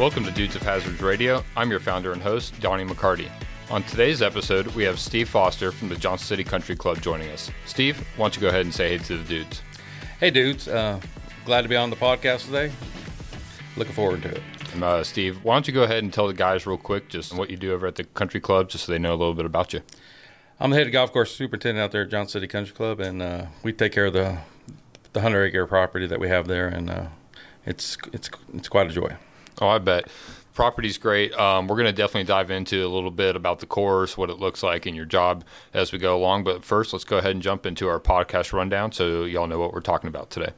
Welcome to Dudes of Hazards Radio. I'm your founder and host, Doni McCarty. On today's episode, we have Steve Foster from the Johnson City Country Club joining us. Steve, why don't you go ahead and say hey to the dudes? Hey, dudes. Uh, glad to be on the podcast today. Looking forward to it. And, uh, Steve, why don't you go ahead and tell the guys real quick just what you do over at the country club, just so they know a little bit about you. I'm the head golf course superintendent out there at Johnson City Country Club, and uh, we take care of the the hundred acre property that we have there, and uh, it's it's it's quite a joy. Oh, I bet. Property's great. Um, we're going to definitely dive into a little bit about the course, what it looks like in your job as we go along. But first, let's go ahead and jump into our podcast rundown so y'all know what we're talking about today.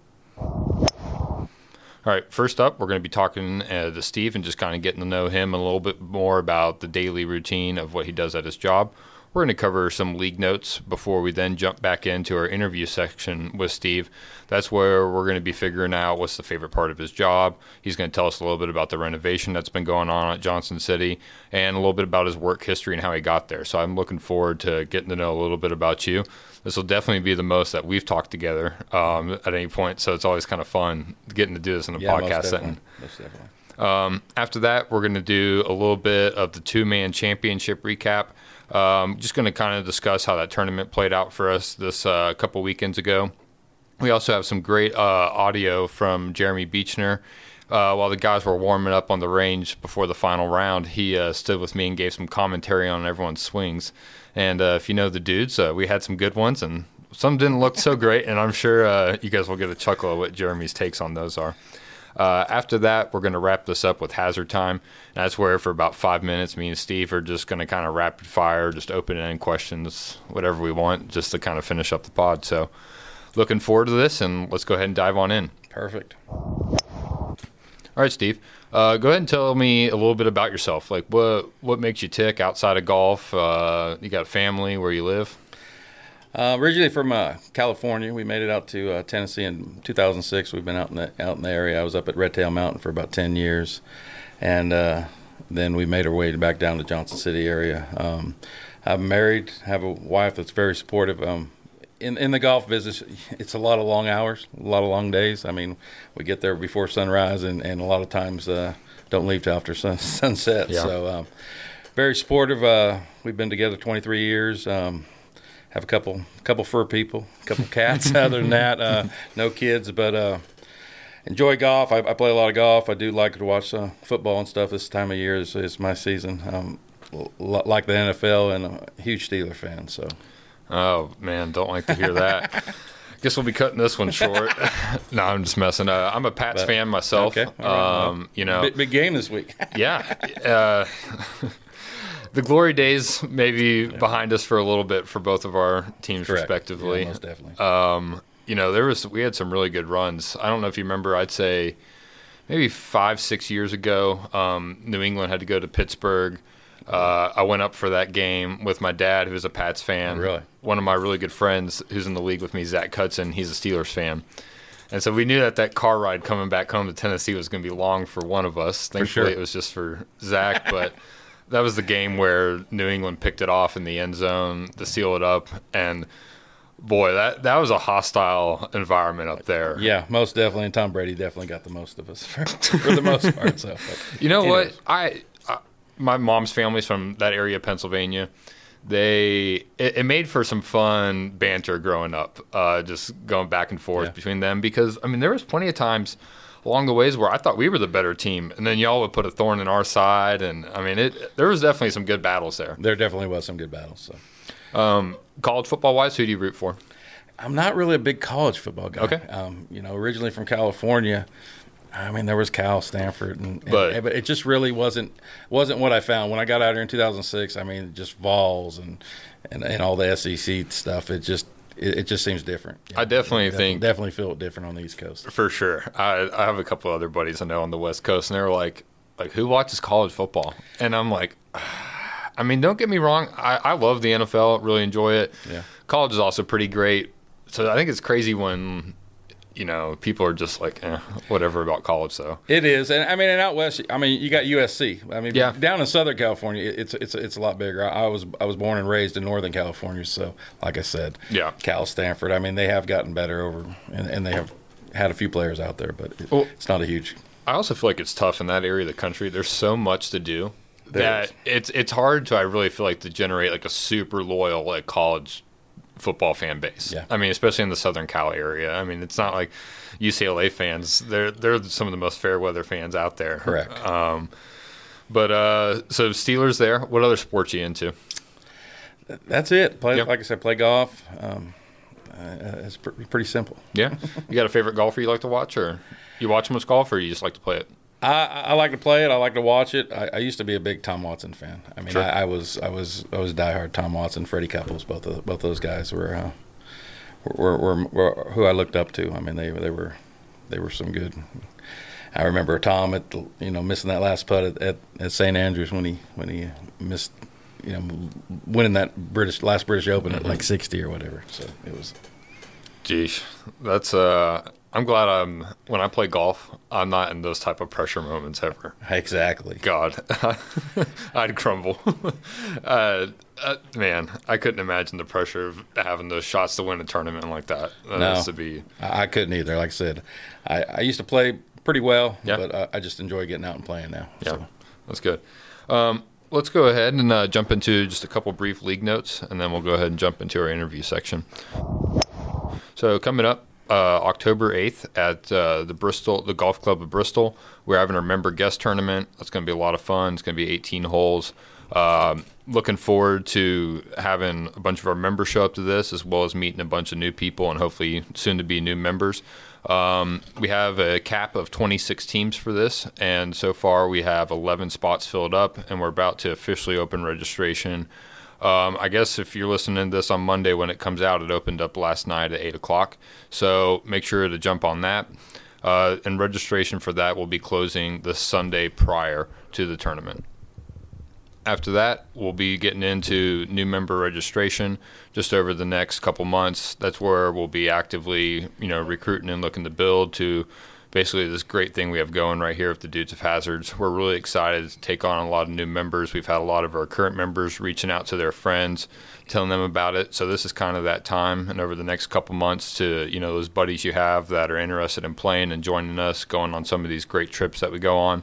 All right, first up, we're going to be talking uh, to Steve and just kind of getting to know him a little bit more about the daily routine of what he does at his job. We're going to cover some league notes before we then jump back into our interview section with Steve. That's where we're going to be figuring out what's the favorite part of his job. He's going to tell us a little bit about the renovation that's been going on at Johnson City and a little bit about his work history and how he got there. So I'm looking forward to getting to know a little bit about you. This will definitely be the most that we've talked together um, at any point. So it's always kind of fun getting to do this in a Yeah, podcast setting. Most definitely. Um, after that, we're going to do a little bit of the two man championship recap. Um, just going to kind of discuss how that tournament played out for us this uh, couple weekends ago. We also have some great uh, audio from Jeremy Beechner. Uh, while the guys were warming up on the range before the final round, he uh, stood with me and gave some commentary on everyone's swings. And uh, if you know the dudes, uh, we had some good ones, and some didn't look so great. And I'm sure uh, you guys will get a chuckle at what Jeremy's takes on those are. Uh, after that, we're going to wrap this up with hazard time. That's where, for about five minutes, me and Steve are just going to kind of rapid fire, just open ended questions, whatever we want, just to kind of finish up the pod. So, looking forward to this, and let's go ahead and dive on in. Perfect. All right, Steve, uh, go ahead and tell me a little bit about yourself. Like, what what makes you tick outside of golf? Uh, you got a family where you live? Uh, originally from uh, California, we made it out to uh, Tennessee in 2006. We've been out in the out in the area. I was up at Red Tail Mountain for about 10 years, and uh, then we made our way back down to Johnson City area. Um, I'm married, have a wife that's very supportive. Um, in in the golf business, it's a lot of long hours, a lot of long days. I mean, we get there before sunrise, and, and a lot of times uh, don't leave till after sun, sunset. Yeah. So. Um, very supportive. Uh, we've been together 23 years. Um, have a couple couple fur people, a couple cats. Other than that, uh, no kids, but uh, enjoy golf. I, I play a lot of golf. I do like to watch uh, football and stuff. This time of year is, is my season. Um, l- like the NFL and a huge Steeler fan. So Oh man, don't like to hear that. Guess we'll be cutting this one short. no, I'm just messing. Uh, I'm a Pats But- fan myself. okay, right, um, you know, big, big game this week. yeah. Uh, the glory days maybe behind us for a little bit for both of our teams, Correct. respectively. Yeah, most definitely. um, you know, there was we had some really good runs. I don't know if you remember. I'd say maybe five, six years ago, um, New England had to go to Pittsburgh. Uh, I went up for that game with my dad, who's a Pats fan. Oh, really? One of my really good friends, who's in the league with me, Zach Cudson. He's a Steelers fan. And so we knew that that car ride coming back home to Tennessee was going to be long for one of us. Thankfully, sure. it was just for Zach, but that was the game where New England picked it off in the end zone to seal it up. And boy, that that was a hostile environment up there. yeah, most definitely. And Tom Brady definitely got the most of us for, for the most part. So but You know anyways. what? I, I my mom's family's from that area of Pennsylvania. They it, it made for some fun banter growing up, uh, just going back and forth Yeah. between them because I mean there was plenty of times along the ways where I thought we were the better team, and then y'all would put a thorn in our side, and I mean it. There was definitely some good battles there. there definitely was some good battles. So. College football wise, who do you root for? I'm not really a big college football guy. Okay. Um, you know, originally from California. I mean, there was Cal, Stanford, and, and But- but, it just really wasn't wasn't what I found when I got out here in 2006. I mean, just Vols and and, and all the SEC stuff. It just it, it just seems different. I definitely think definitely feel it different on the East Coast. For sure. I, I have a couple other buddies I know on the West Coast, and they're like, like, who watches college football? And I'm like, I mean, don't get me wrong. I, I love the NFL, really enjoy it. Yeah. College is also pretty great. So I think it's crazy when, you know, people are just like, eh, whatever about college. So It is, and I mean, and out west, I mean, you got USC. I mean, Yeah. down in Southern California, it's it's it's a lot bigger. I, I was I was born and raised in Northern California, so like I said, Yeah. Cal, Stanford. I mean, they have gotten better over, and, and they have had a few players out there, but it, Well- it's not a huge. I also feel like it's tough in that area of the country. There's so much to do There that is. it's it's hard to I really feel like to generate like a super loyal like college football fan base. Yeah. I mean, especially in the Southern Cal area. I mean, it's not like UCLA fans. They're they're some of the most fair weather fans out there. Correct. Um, but uh, so Steelers there. What other sports you into? That's it. Play Yep. like I said, play golf. Um, uh, it's pr- pretty simple. Yeah, you got a favorite golfer you like to watch, or you watch much golf, or you just like to play it? I, I like to play it. I like to watch it. I, I used to be a big Tom Watson fan. I mean, Sure. I, I was I was I was diehard Tom Watson, Freddie Couples. Both of both those guys were, uh, were, were, were who I looked up to. I mean, they they were they were some good. I remember Tom at the- you know missing that last putt at, at, at St Andrews when he when he missed you know winning that British last British Open at like sixty or whatever. So it was Geesh, that's uh. I'm glad I'm when I play golf. I'm not in those type of pressure moments ever. exactly. God, I'd crumble. uh, uh, man, I couldn't imagine the pressure of having those shots to win a tournament like that. That No. to be. I, I couldn't either. Like I said, I, I used to play pretty well, Yeah. but I, I just enjoy getting out and playing now. Yeah, So. that's good. Um, let's go ahead and uh, jump into just a couple brief league notes, and then we'll go ahead and jump into our interview section. So coming up uh, October eighth at uh, the Bristol, the Golf Club of Bristol, we're having our member guest tournament. That's going to be a lot of fun. It's going to be 18 holes. Um, looking forward to having a bunch of our members show up to this, as well as meeting a bunch of new people and hopefully soon to be new members. Um, we have a cap of 26 teams for this, and so far we have 11 spots filled up, and we're about to officially open registration. Um, I guess if you're listening to this on Monday when it comes out, it opened up last night at 8 o'clock. So make sure to jump on that. Uh, and registration for that will be closing the Sunday prior to the tournament. After that, we'll be getting into new member registration just over the next couple months. That's where we'll be actively, you know, recruiting and looking to build to basically this great thing we have going right here with the Dudes of Hazards. We're really excited to take on a lot of new members. We've had a lot of our current members reaching out to their friends, telling them about it. So this is kind of that time, and over the next couple months, to you know those buddies you have that are interested in playing and joining us, going on some of these great trips that we go on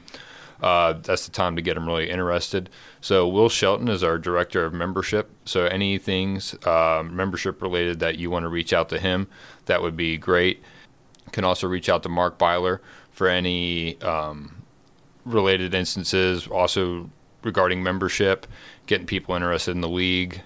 uh, that's the time to get them really interested. So Will Shelton is our director of membership. So any things um, membership related that you want to reach out to him, that would be great. Can also reach out to Mark Byler for any um, related instances, also regarding membership, getting people interested in the league.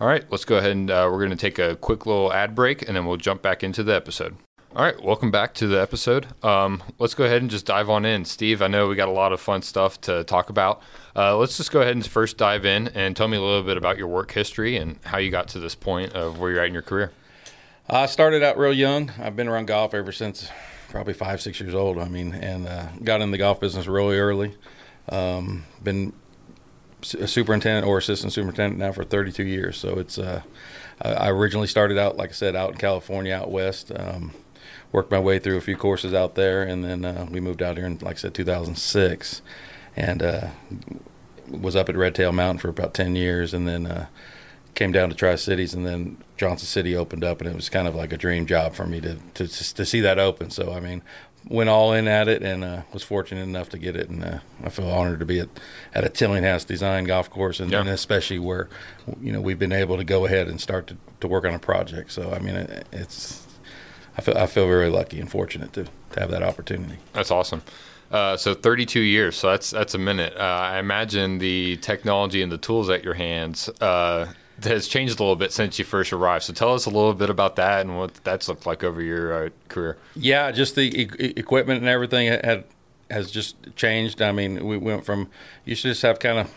All right, let's go ahead and uh, we're going to take a quick little ad break and then we'll jump back into the episode. All right, welcome back to the episode. Um, let's go ahead and just dive on in. Steve, I know we got a lot of fun stuff to talk about. Uh, let's just go ahead and first dive in and tell me a little bit about your work history and how you got to this point of where you're at in your career. I started out real young. I've been around golf ever since probably five, six years old. I mean, and uh, got in the golf business really early. Um, been a superintendent or assistant superintendent now for 32 years. So it's. Uh, I originally started out, like I said, out in California, out west. Um, worked my way through a few courses out there, and then uh, we moved out here in, like I said, 2006, and uh, was up at Red Tail Mountain for about 10 years, and then uh, came down to Tri Cities, and then Johnson City opened up, and it was kind of like a dream job for me to to to see that open. So I mean, went all in at it, and uh, was fortunate enough to get it, and uh, I feel honored to be at at a Tillinghast Design golf course, and, Yeah. and especially where you know we've been able to go ahead and start to, to work on a project. So I mean, it, it's I feel I feel very lucky and fortunate to to have that opportunity. That's awesome. Uh, so 32 years, so that's that's a minute. Uh, I imagine the technology and the tools at your hands uh, has changed a little bit since you first arrived. So tell us a little bit about that and what that's looked like over your uh, career. Yeah, just the e- equipment and everything had has just changed. I mean, we went from used to just have kind of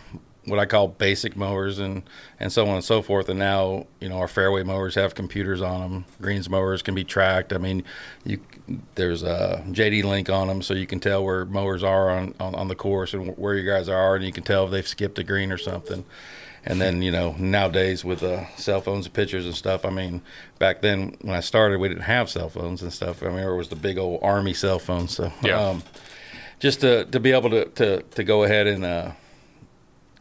what I call basic mowers and and so on and so forth, and now you know our fairway mowers have computers on them. Greens mowers can be tracked. I mean, you there's a JD link on them, so you can tell where mowers are on, on on the course and where you guys are, and you can tell if they've skipped a green or something. And then you know nowadays with uh, cell phones and pictures and stuff. I mean, back then when I started, we didn't have cell phones and stuff. I mean, it was the big old army cell phone. So Yeah. um, just to to be able to to, to go ahead and uh,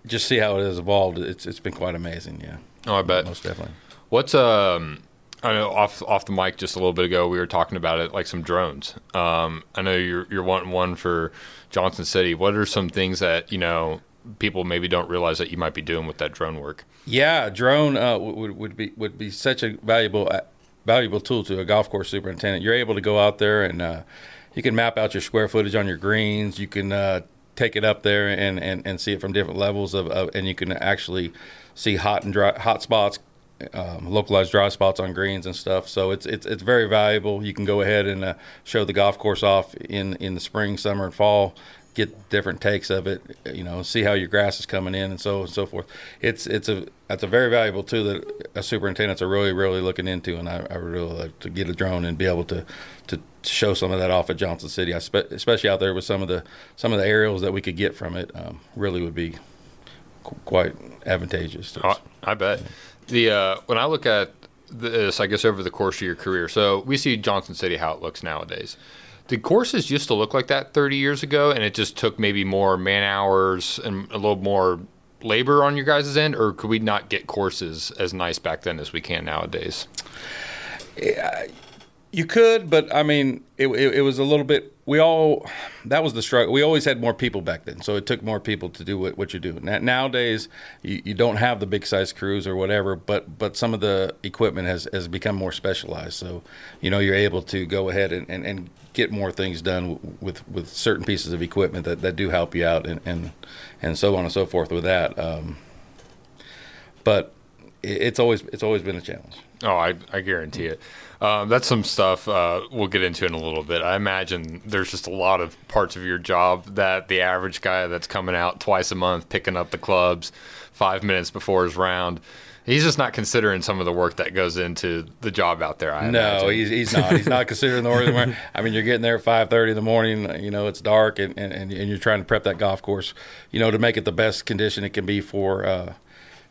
just see how it has evolved, it's it's been quite amazing. Yeah, Oh, I bet. most definitely. What's um I know off off the mic just a little bit ago we were talking about it like some drones. Um, I know you're you're wanting one for Johnson City. What are some things that you know people maybe don't realize that you might be doing with that drone work? Yeah, drone uh, would would be would be such a valuable uh, valuable tool to a golf course superintendent. You're able to go out there and uh, you can map out your square footage on your greens. You can uh, take it up there and, and, and see it from different levels of, of and you can actually see hot and dry hot spots um, localized dry spots on greens and stuff. So it's it's it's very valuable. You can go ahead and uh, show the golf course off in in the spring, summer, and fall. Get different takes of it. You know, see how your grass is coming in and so and so forth. It's it's a that's a very valuable tool that a superintendents are really really looking into, and I, I really like to get a drone and be able to to show some of that off at Johnson City, especially out there with some of the some of the aerials that we could get from it. Um, really would be quite advantageous. Oh, I bet. The uh, when I look at this, I guess over the course of your career, so we see Johnson City how it looks nowadays. The courses used to look like that 30 years ago, and it just took maybe more man hours and a little more labor on your guys' end, or could we not get courses as nice back then as we can nowadays? Yeah, you could, but I mean, it, it, it, was a little bit. We all that was the struggle. We always had more people back then, so it took more people to do what, what you do. Now, Nowadays, you, you don't have the big size crews or whatever, but but some of the equipment has, has become more specialized. So you know you're able to go ahead and, and, and get more things done with with certain pieces of equipment that, that do help you out and, and and so on and so forth with that. Um, but it's always it's always been a challenge. Oh, I I guarantee it. Um, that's some stuff uh, we'll get into in a little bit. I imagine there's just a lot of parts of your job that the average guy that's coming out twice a month picking up the clubs five minutes before his round. He's just not considering some of the work that goes into the job out there. I no, he's, he's not. He's not considering the work. I mean, you're getting there at five thirty in the morning. You know, it's dark, and, and, and you're trying to prep that golf course. You know, to make it the best condition it can be for uh,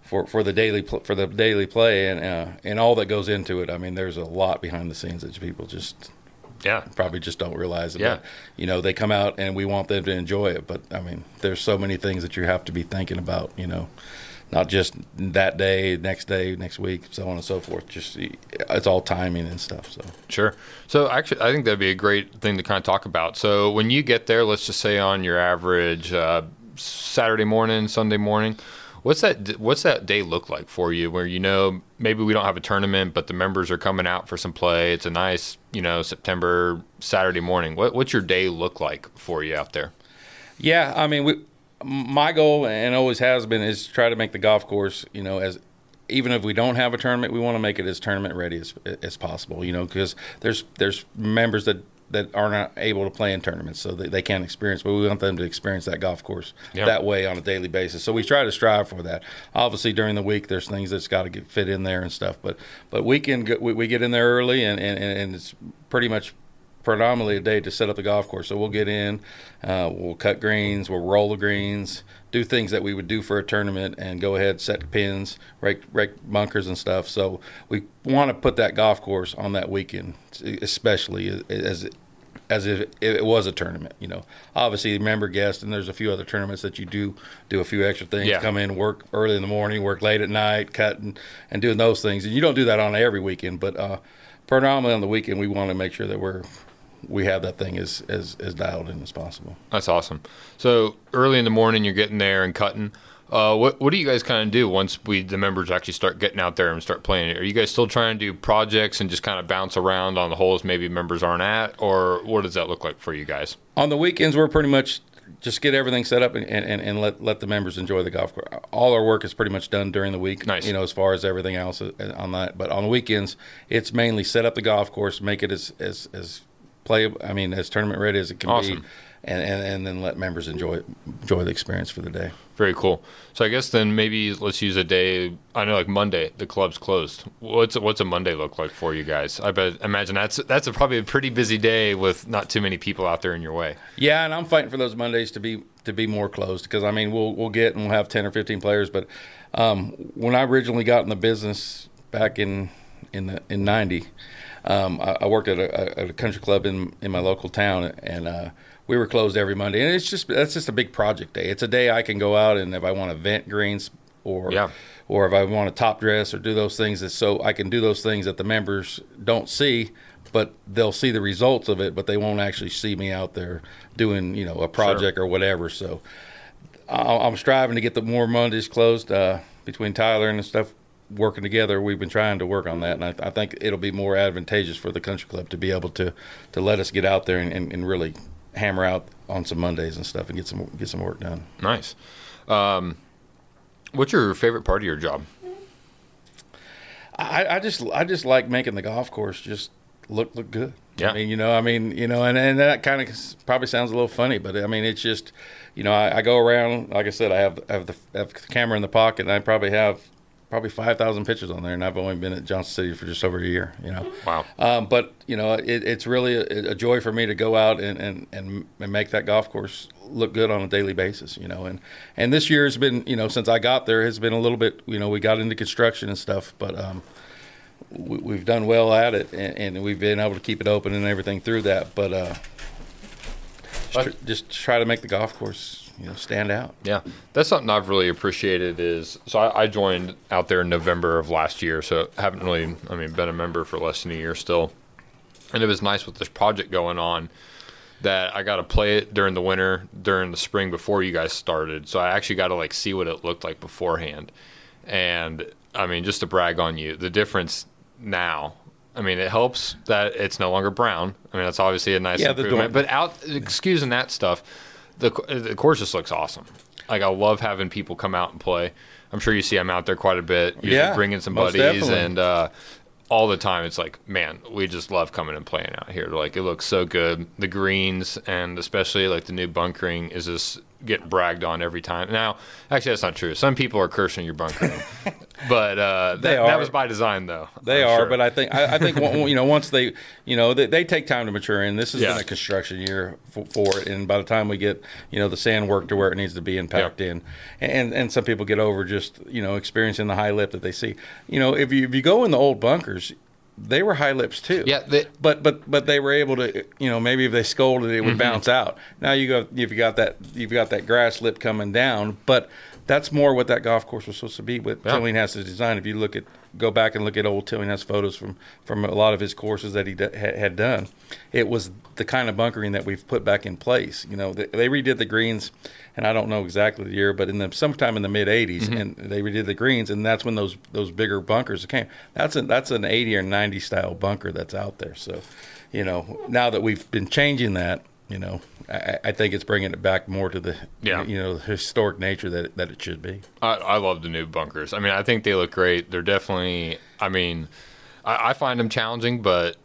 for for the daily pl- for the daily play and uh, and all that goes into it. I mean, there's a lot behind the scenes that people just yeah probably just don't realize it. Yeah, but, you know, they come out and we want them to enjoy it, but I mean, there's so many things that you have to be thinking about. You know. Not just that day, next day, next week, so on and so forth. Just it's all timing and stuff. So sure. So actually, I think that'd be a great thing to kind of talk about. So when you get there, let's just say on your average uh, Saturday morning, Sunday morning, What's that? What's that day look like for you? Where you know maybe we don't have a tournament, but the members are coming out for some play. It's a nice, you know, September Saturday morning. What, what's your day look like for you out there? Yeah, I mean, we, my goal and always has been is to try to make the golf course, you know, as even if we don't have a tournament, we want to make it as tournament ready as, as possible. You know, because there's there's members that that are not able to play in tournaments, so they, they can't experience. But we want them to experience that golf course yep. that way on a daily basis. So we try to strive for that. Obviously, during the week, there's things that's got to get fit in there and stuff. But but weekend we, we get in there early, and, and, and it's pretty much predominantly a day to set up the golf course. So we'll get in, uh, we'll cut greens, we'll roll the greens, do things that we would do for a tournament, and go ahead set pins, rake, rake bunkers and stuff. So we want to put that golf course on that weekend, especially as as if it was a tournament. You know, obviously member guests, and there's a few other tournaments that you do do a few extra things. Yeah. Come in, work early in the morning, work late at night, cutting and, and doing those things. And you don't do that on every weekend, but uh, predominantly on the weekend, we want to make sure that we're we have that thing as, as, as dialed in as possible. That's awesome. So early in the morning, you're getting there and cutting. Uh, what what do you guys kind of do once we the members actually start getting out there and start playing? Are you guys still trying to do projects and just kind of bounce around on the holes maybe members aren't at, or what does that look like for you guys? On the weekends, we're pretty much just get everything set up and, and, and let let the members enjoy the golf course. All our work is pretty much done during the week. Nice. You know, as far as everything else uh, on that. But on the weekends, it's mainly set up the golf course, make it as as as play. I mean, as tournament ready as it can awesome. be, and, and and then let members enjoy enjoy the experience for the day. Very cool. So I guess then maybe let's use a day. I know like Monday, the club's closed. What's what's a Monday look like for you guys? I bet imagine that's that's a, probably a pretty busy day with not too many people out there in your way. Yeah, and I'm fighting for those Mondays to be to be more closed because I mean we'll we'll get and we'll have ten or fifteen players, but um, when I originally got in the business back in in the in '90 um, I, I, worked at a, at a, country club in in my local town, and uh, we were closed every Monday. And it's just that's just a big project day. It's a day I can go out and if I want to vent greens, or Yeah. or if I want to top dress or do those things, that so I can do those things that the members don't see, but they'll see the results of it, but they won't actually see me out there doing you know a project or whatever. So I- I'm striving to get the more Mondays closed uh, between Tyler and the stuff working together. We've been trying to work on that, and I, I think it'll be more advantageous for the country club to be able to to let us get out there and, and, and really hammer out on some Mondays and stuff and get some get some work done. Nice. Um, what's your favorite part of your job? I, I just I just like making the golf course just look look good. Yeah. I mean, you know, I mean, you know, and, and that kind of probably sounds a little funny, but I mean, it's just, you know, I, I go around, like I said, I have have the, have the camera in the pocket, and I probably have probably five thousand pictures on there, and I've only been at Johnson City for just over a year. You know. Wow. Um, but you know, it, it's really a, a joy for me to go out and, and, and, and make that golf course look good on a daily basis. You know, and and this year has been, you know, since I got there, has been a little bit. You know, we got into construction and stuff, but um, we, we've done well at it, and, and we've been able to keep it open and everything through that. But uh, just, tr- just try to make the golf course, you know, stand out. Yeah, that's something I've really appreciated. Is so I, I joined out there in November of last year, so haven't really, I mean, been a member for less than a year still. And it was nice with this project going on that I got to play it during the winter, during the spring before you guys started. So I actually got to like see what it looked like beforehand. And I mean, just to brag on you, the difference now. I mean, it helps that it's no longer brown. I mean, that's obviously a nice Yeah, improvement. But out, excusing that stuff, the the course just looks awesome. Like I love having people come out and play. I'm sure you see I'm out there quite a bit. Usually Yeah, bringing some buddies and uh, all the time. It's like, man, we just love coming and playing out here. Like it looks so good. The greens and especially like the new bunkering is just getting bragged on every time. Now, actually, that's not true. Some people are cursing your bunkering, but uh, that, that was by design, though. They I'm are, sure. but I think I, I think you know once they you know they, they take time to mature, and this has Yeah. been a construction year for, for it. And by the time we get you know the sand work to where it needs to be and packed in, and and some people get over just you know experiencing the high lip that they see. You know, if you if you go in the old bunkers, they were high lips too. Yeah, they- but but but they were able to you know maybe if they skulled it would Mm-hmm. bounce out. Now you go you've got that you've got that grass lip coming down, but that's more what that golf course was supposed to be. What Yeah. Has design. If you look at go back and look at old Tillinghast photos from from a lot of his courses that he d- had done, it was the kind of bunkering that we've put back in place. You know, they, they redid the greens, and I don't know exactly the year, but in the sometime in the mid '80s, Mm-hmm. and they redid the greens, and that's when those those bigger bunkers came. That's a, that's an '80 or '90 style bunker that's out there. So, you know, now that we've been changing that. You know, I, I think it's bringing it back more to the, Yeah. you know, the historic nature that that it should be. I, I love the new bunkers. I mean, I think they look great. They're definitely. I mean, I, I find them challenging, but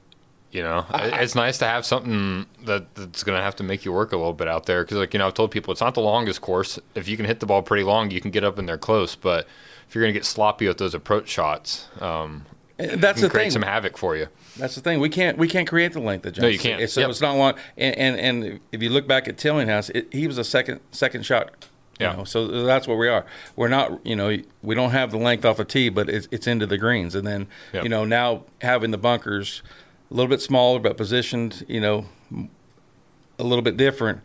you know, it- it's nice to have something that that's going to have to make you work a little bit out there. Because, like you know, I've told people it's not the longest course. If you can hit the ball pretty long, you can get up in there close. But if you're going to get sloppy with those approach shots, um, that's it the create thing. some havoc for you. That's the thing. We can't we can't create the length of Johnson. No, you can't. So Yep. it's not long. And, and and if you look back at Tillinghast, it, he was a second second shot. You Yeah. know, so that's what we are. We're not. You know, we don't have the length off a tee, but it's it's into the greens. And then Yep. you know now having the bunkers a little bit smaller but positioned. You know, a little bit different.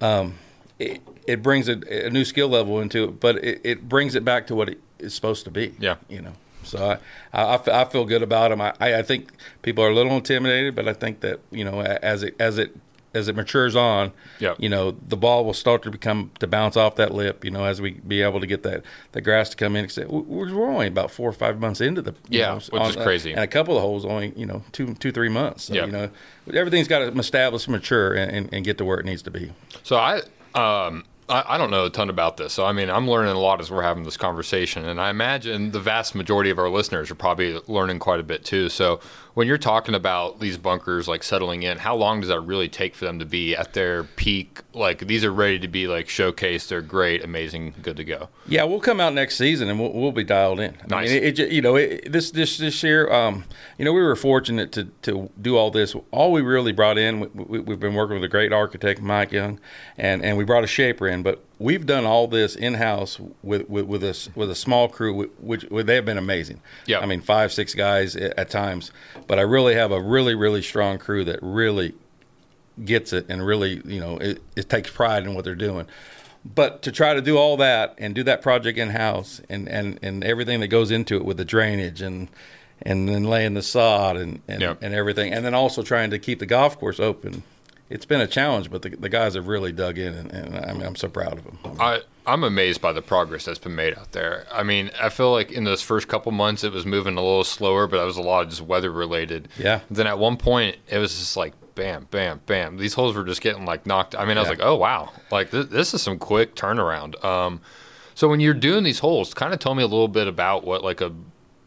Um, it, it brings a, a new skill level into it, but it, it brings it back to what it is supposed to be. Yeah. You know. So I, I, I feel good about them. I, I think people are a little intimidated, but I think that you know as it as it as it matures on, Yep. you know the ball will start to become to bounce off that lip. You know as we be able to get that the grass to come in. 'Cause We're we're only about four or five months into the Yeah, know, which is uh, crazy. and a couple of holes only you know two two three months. So, Yep. You know everything's got to establish, mature, and, and, and get to where it needs to be. So I, um, I, I don't know a ton about this. So I mean, I'm learning a lot as we're having this conversation, and I imagine the vast majority of our listeners are probably learning quite a bit too. So when you're talking about these bunkers like settling in, how long does that really take for them to be at their peak? Like these are ready to be like showcased. They're great, amazing, good to go. Yeah, we'll come out next season and we'll, we'll be dialed in. I Nice. mean, it, it, you know, it, this this this year, um, you know, we were fortunate to to do all this. All we really brought in, we, we, we've been working with a great architect, Mike Young, and and we brought a shaper in, but we've done all this in house with with with a with a small crew, which, which they have been amazing. Yeah. I mean, five six guys at, at times, but I really have a really really strong crew that really gets it and really, you know, it, it takes pride in what they're doing. but to try to do all that and do that project in house and, and, and everything that goes into it with the drainage and and then laying the sod and and, Yep. and everything, and then also trying to keep the golf course open. It's been a challenge, but the, the guys have really dug in, and, and I mean, I'm so proud of them. I, I'm amazed by the progress that's been made out there. I mean, I feel like in those first couple months it was moving a little slower, but that was a lot of just weather related. Yeah. Then at one point it was just like bam, bam, bam. These holes were just getting like knocked. I mean, I was Yeah. like, oh wow, like this, this is some quick turnaround. Um, so when you're doing these holes, kind of tell me a little bit about what like a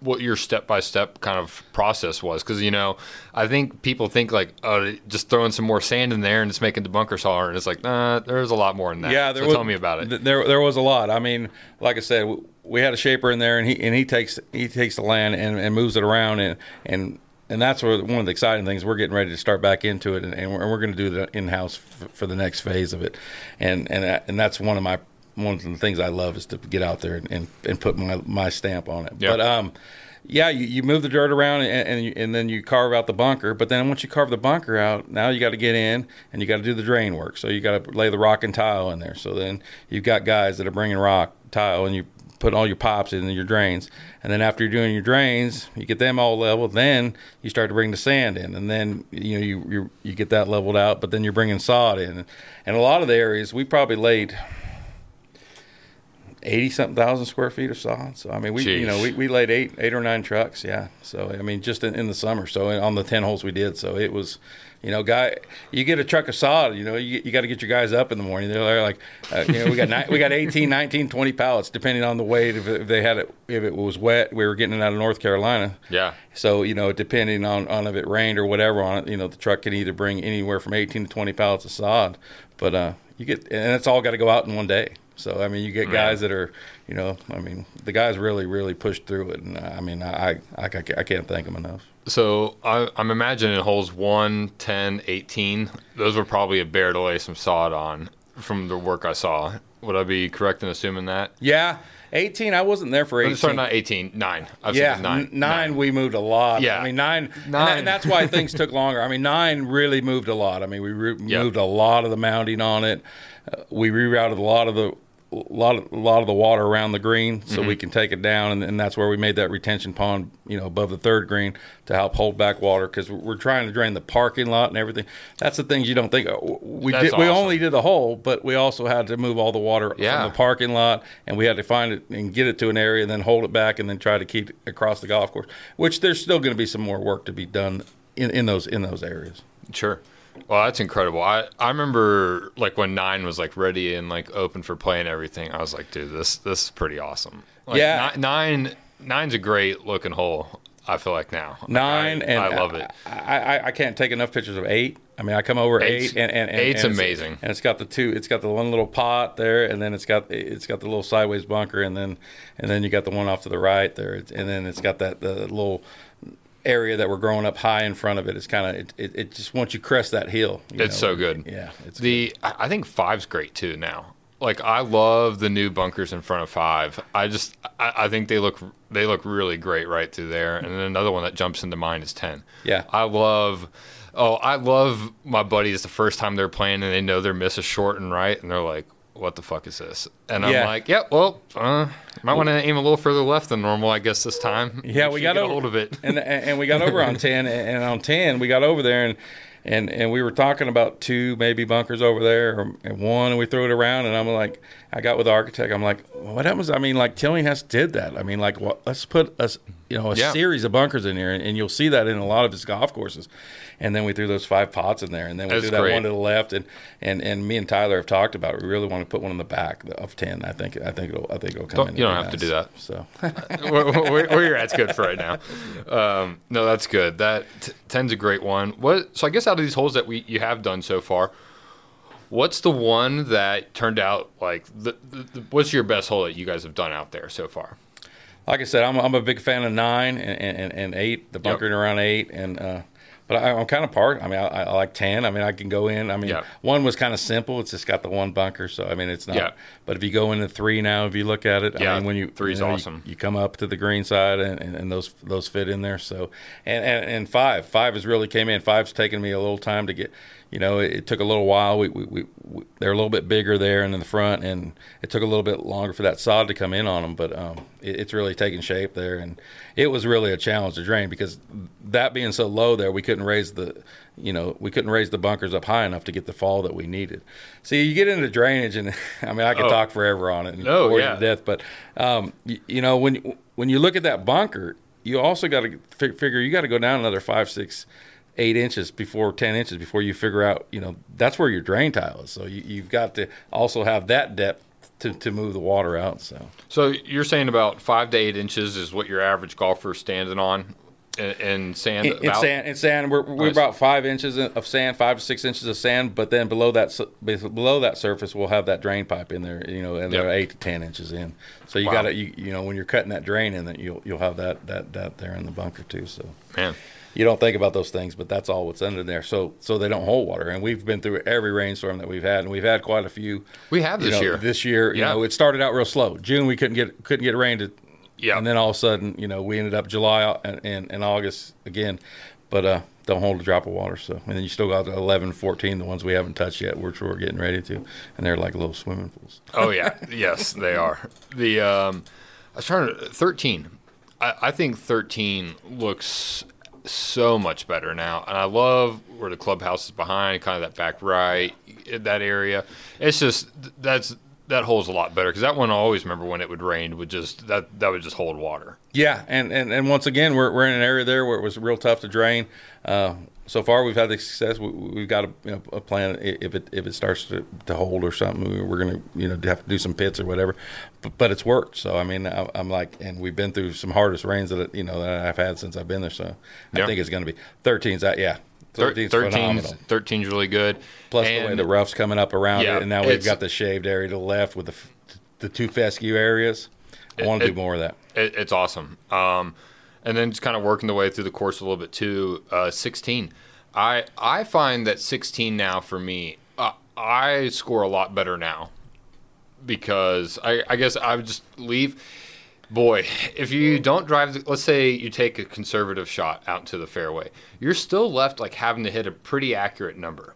what your step by step kind of process was, because you know, I think people think like, oh, just throwing some more sand in there and it's making the bunkers taller, and it's like, nah, there's a lot more than that. Yeah, there so was, tell me about it. th- There, there was a lot. I mean, like I said, we had a shaper in there, and he and he takes he takes the land and, and moves it around, and and and that's where one of the exciting things. We're getting ready to start back into it, and, and we're, we're going to do the in house f- for the next phase of it, and and uh, and that's one of my one of the things I love is to get out there and, and, and put my my stamp on it. Yeah. But um. Yeah, you, you move the dirt around and and, you, and then you carve out the bunker. But then once you carve the bunker out, now you got to get in and you got to do the drain work. So you got to lay the rock and tile in there. So then you've got guys that are bringing rock, tile, and you put all your pops in your drains. And then after you're doing your drains, you get them all leveled. Then you start to bring the sand in, and then you know you you, you get that leveled out. But then you're bringing sod in, and a lot of the areas we probably laid eighty something thousand square feet of sod. So I mean, we you know we, we laid eight eight or nine trucks. Yeah. So I mean, just in, in the summer. So on the ten holes we did. So it was, you know, guy, you get a truck of sod. You know, you, you got to get your guys up in the morning. They're like, uh, you know, we got ni- we got 18, 19, 20 pallets depending on the weight. If, if they had it, if it was wet, we were getting it out of North Carolina. Yeah. So you know, depending on, on if it rained or whatever on it, you know, the truck can either bring anywhere from eighteen to twenty pallets of sod. But uh, you get, and it's all got to go out in one day. So I mean, you get guys that are, you know, I mean, the guys really, really pushed through it, and uh, I mean, I, I, I can't thank them enough. So I, I'm imagining it holes 1, 10, 18, those were probably a bear to lay some sod on from the work I saw. Would I be correct in assuming that? Yeah, eighteen. I wasn't there for Oh, eighteen. Sorry, not 18, 9. I was yeah, nine. n- nine, we moved a lot. Yeah. I mean nine, and, Nine. that- and that's why things took longer. I mean nine really moved a lot. I mean we re- Yep. moved a lot of the mounding on it. Uh, we rerouted a lot of the a lot of a lot of the water around the green so Mm-hmm. we can take it down and, and that's where we made that retention pond you know above the third green to help hold back water because we're trying to drain the parking lot and everything that's the things you don't think we That's did we only did the hole but we also had to move all the water Yeah. from the parking lot and we had to find it and get it to an area and then hold it back and then try to keep it across the golf course which there's still going to be some more work to be done in, in those in those areas Sure. Well, that's incredible. I, I remember like when nine was like ready and like open for play and everything. I was like, dude, this this is pretty awesome. Like, Yeah. nine nine's a great looking hole. I feel like now nine I, and I love it. I, I, I can't take enough pictures of eight. I mean, I come over Eight's- eight and, and, and eight's and amazing. And it's got the two. It's got the one little pot there, and then it's got it's got the little sideways bunker, and then and then you got the one off to the right there, and then it's got that the little area that we're growing up high in front of it. It's kind of it, it, it just once you crest that hill. you It's know, so good. Yeah, it's The I I think five's great too now. Like I love the new bunkers in front of five. I just I, I think they look they look really great right through there. And then another one that jumps into mind is ten. Yeah. I love oh I love my buddies the first time they're playing and they know their miss is short and right and they're like what the fuck is this? And I'm Yeah. like, yep, well, uh, might want to aim a little further left than normal, I guess this time. Yeah, we got over, hold of it. and and we got over on ten, and and on ten we got over there, and and and we were talking about two maybe bunkers over there, or, and one, and we threw it around, and I'm like, I got with the architect, I'm like, what happens? I mean, like Tillinghast did that. I mean, like, what? Let's put us, you know, a Yeah. series of bunkers in here, and, and you'll see that in a lot of his golf courses. And then we threw those five pots in there, and then we That's threw that great. one to the left, and, and and me and Tyler have talked about it. We really want to put one in the back of ten. I think I think it'll I think it'll come Don't- in. you don't have to do that. So where, where, where you're at's good for right now. Um, no, that's good. That t- ten's a great one. What? So I guess out of these holes that we you have done so far, what's the one that turned out like the, the, the what's your best hole that you guys have done out there so far? Like I said, I'm, I'm a big fan of nine and, and, and eight, the bunkering around eight, and uh, but I, I'm kind of part. I mean, I, I like ten. I mean, I can go in. I mean, Yeah. one was kind of simple. It's just got the one bunker, so I mean, it's not. Yeah. But if you go into three now, if you look at it, Yeah, I mean, when you three's you know, you- awesome. You, come up to the green side, and, and, and those those fit in there. So and, and and five, five has really came in. Five's taken me a little time to get. you know, it, it took a little while. We, we, we, we, they're a little bit bigger there and in the front, and it took a little bit longer for that sod to come in on them. But um, it, it's really taking shape there, and it was really a challenge to drain because that being so low there, we couldn't raise the, you know, we couldn't raise the bunkers up high enough to get the fall that we needed. See, you get into drainage, and I mean, I could Oh. talk forever on it, and No, bore yeah. to death. But um, you, you know, when when you look at that bunker, you also got to f- figure you got to go down another five, six, eight inches before ten inches before you figure out. You know, that's where your drain tile is. So you, you've got to also have that depth to, to move the water out. So So you're saying about five to eight inches is what your average golfer is standing on in sand? in, sand, in sand, we're, we're about five inches of sand, five to six inches of sand. But then below that, below that surface, we'll have that drain pipe in there. You know, and they're Yep. eight to ten inches in. So you Wow. got to, you, you know, when you're cutting that drain in, that you'll you'll have that that that there in the bunker too. So Man, you don't think about those things, but that's all what's under there. So so they don't hold water. And we've been through every rainstorm that we've had, and we've had quite a few. we have you this know, year. This year, you Yeah. know, it started out real slow. June we couldn't get couldn't get rain to yeah. and then all of a sudden, you know, we ended up July and, and, and August again, but uh, don't hold a drop of water. So, and then you still got the 11, 14, the ones we haven't touched yet, which we're getting ready to, and they're like little swimming pools. Oh yeah, yes, they are. The um, I was trying to thirteen. I, I think thirteen looks so much better now, and I love where the clubhouse is behind, kind of that back right, that area. It's just that's that holds a lot better because that one I always remember when it would rain would just that that would just hold water. Yeah, and, and, and once again, we're, we're in an area there where it was real tough to drain. Uh, so far, we've had the success. We, we've got a, you know, a plan. If it if it starts to, to hold or something, we- we're gonna you know have to do some pits or whatever. But, but it's worked. So I mean, I, I'm like, and we've been through some hardest rains that you know that I've had since I've been there. So I Yeah. think it's gonna be 13's that yeah. Thir- 13's 13's, 13's really good. Plus the way the rough's coming up around Yeah, it, and now we've got the shaved area to the left with the the two fescue areas. I It- want to it- do more of that. It, it's awesome. Um, and then just kind of working the way through the course a little bit too. Uh, 16. I I find that 16 now for me, uh, I score a lot better now because I, I guess I would just leave. Boy, if you don't drive, the, let's say you take a conservative shot out into the fairway, you're still left like having to hit a pretty accurate number.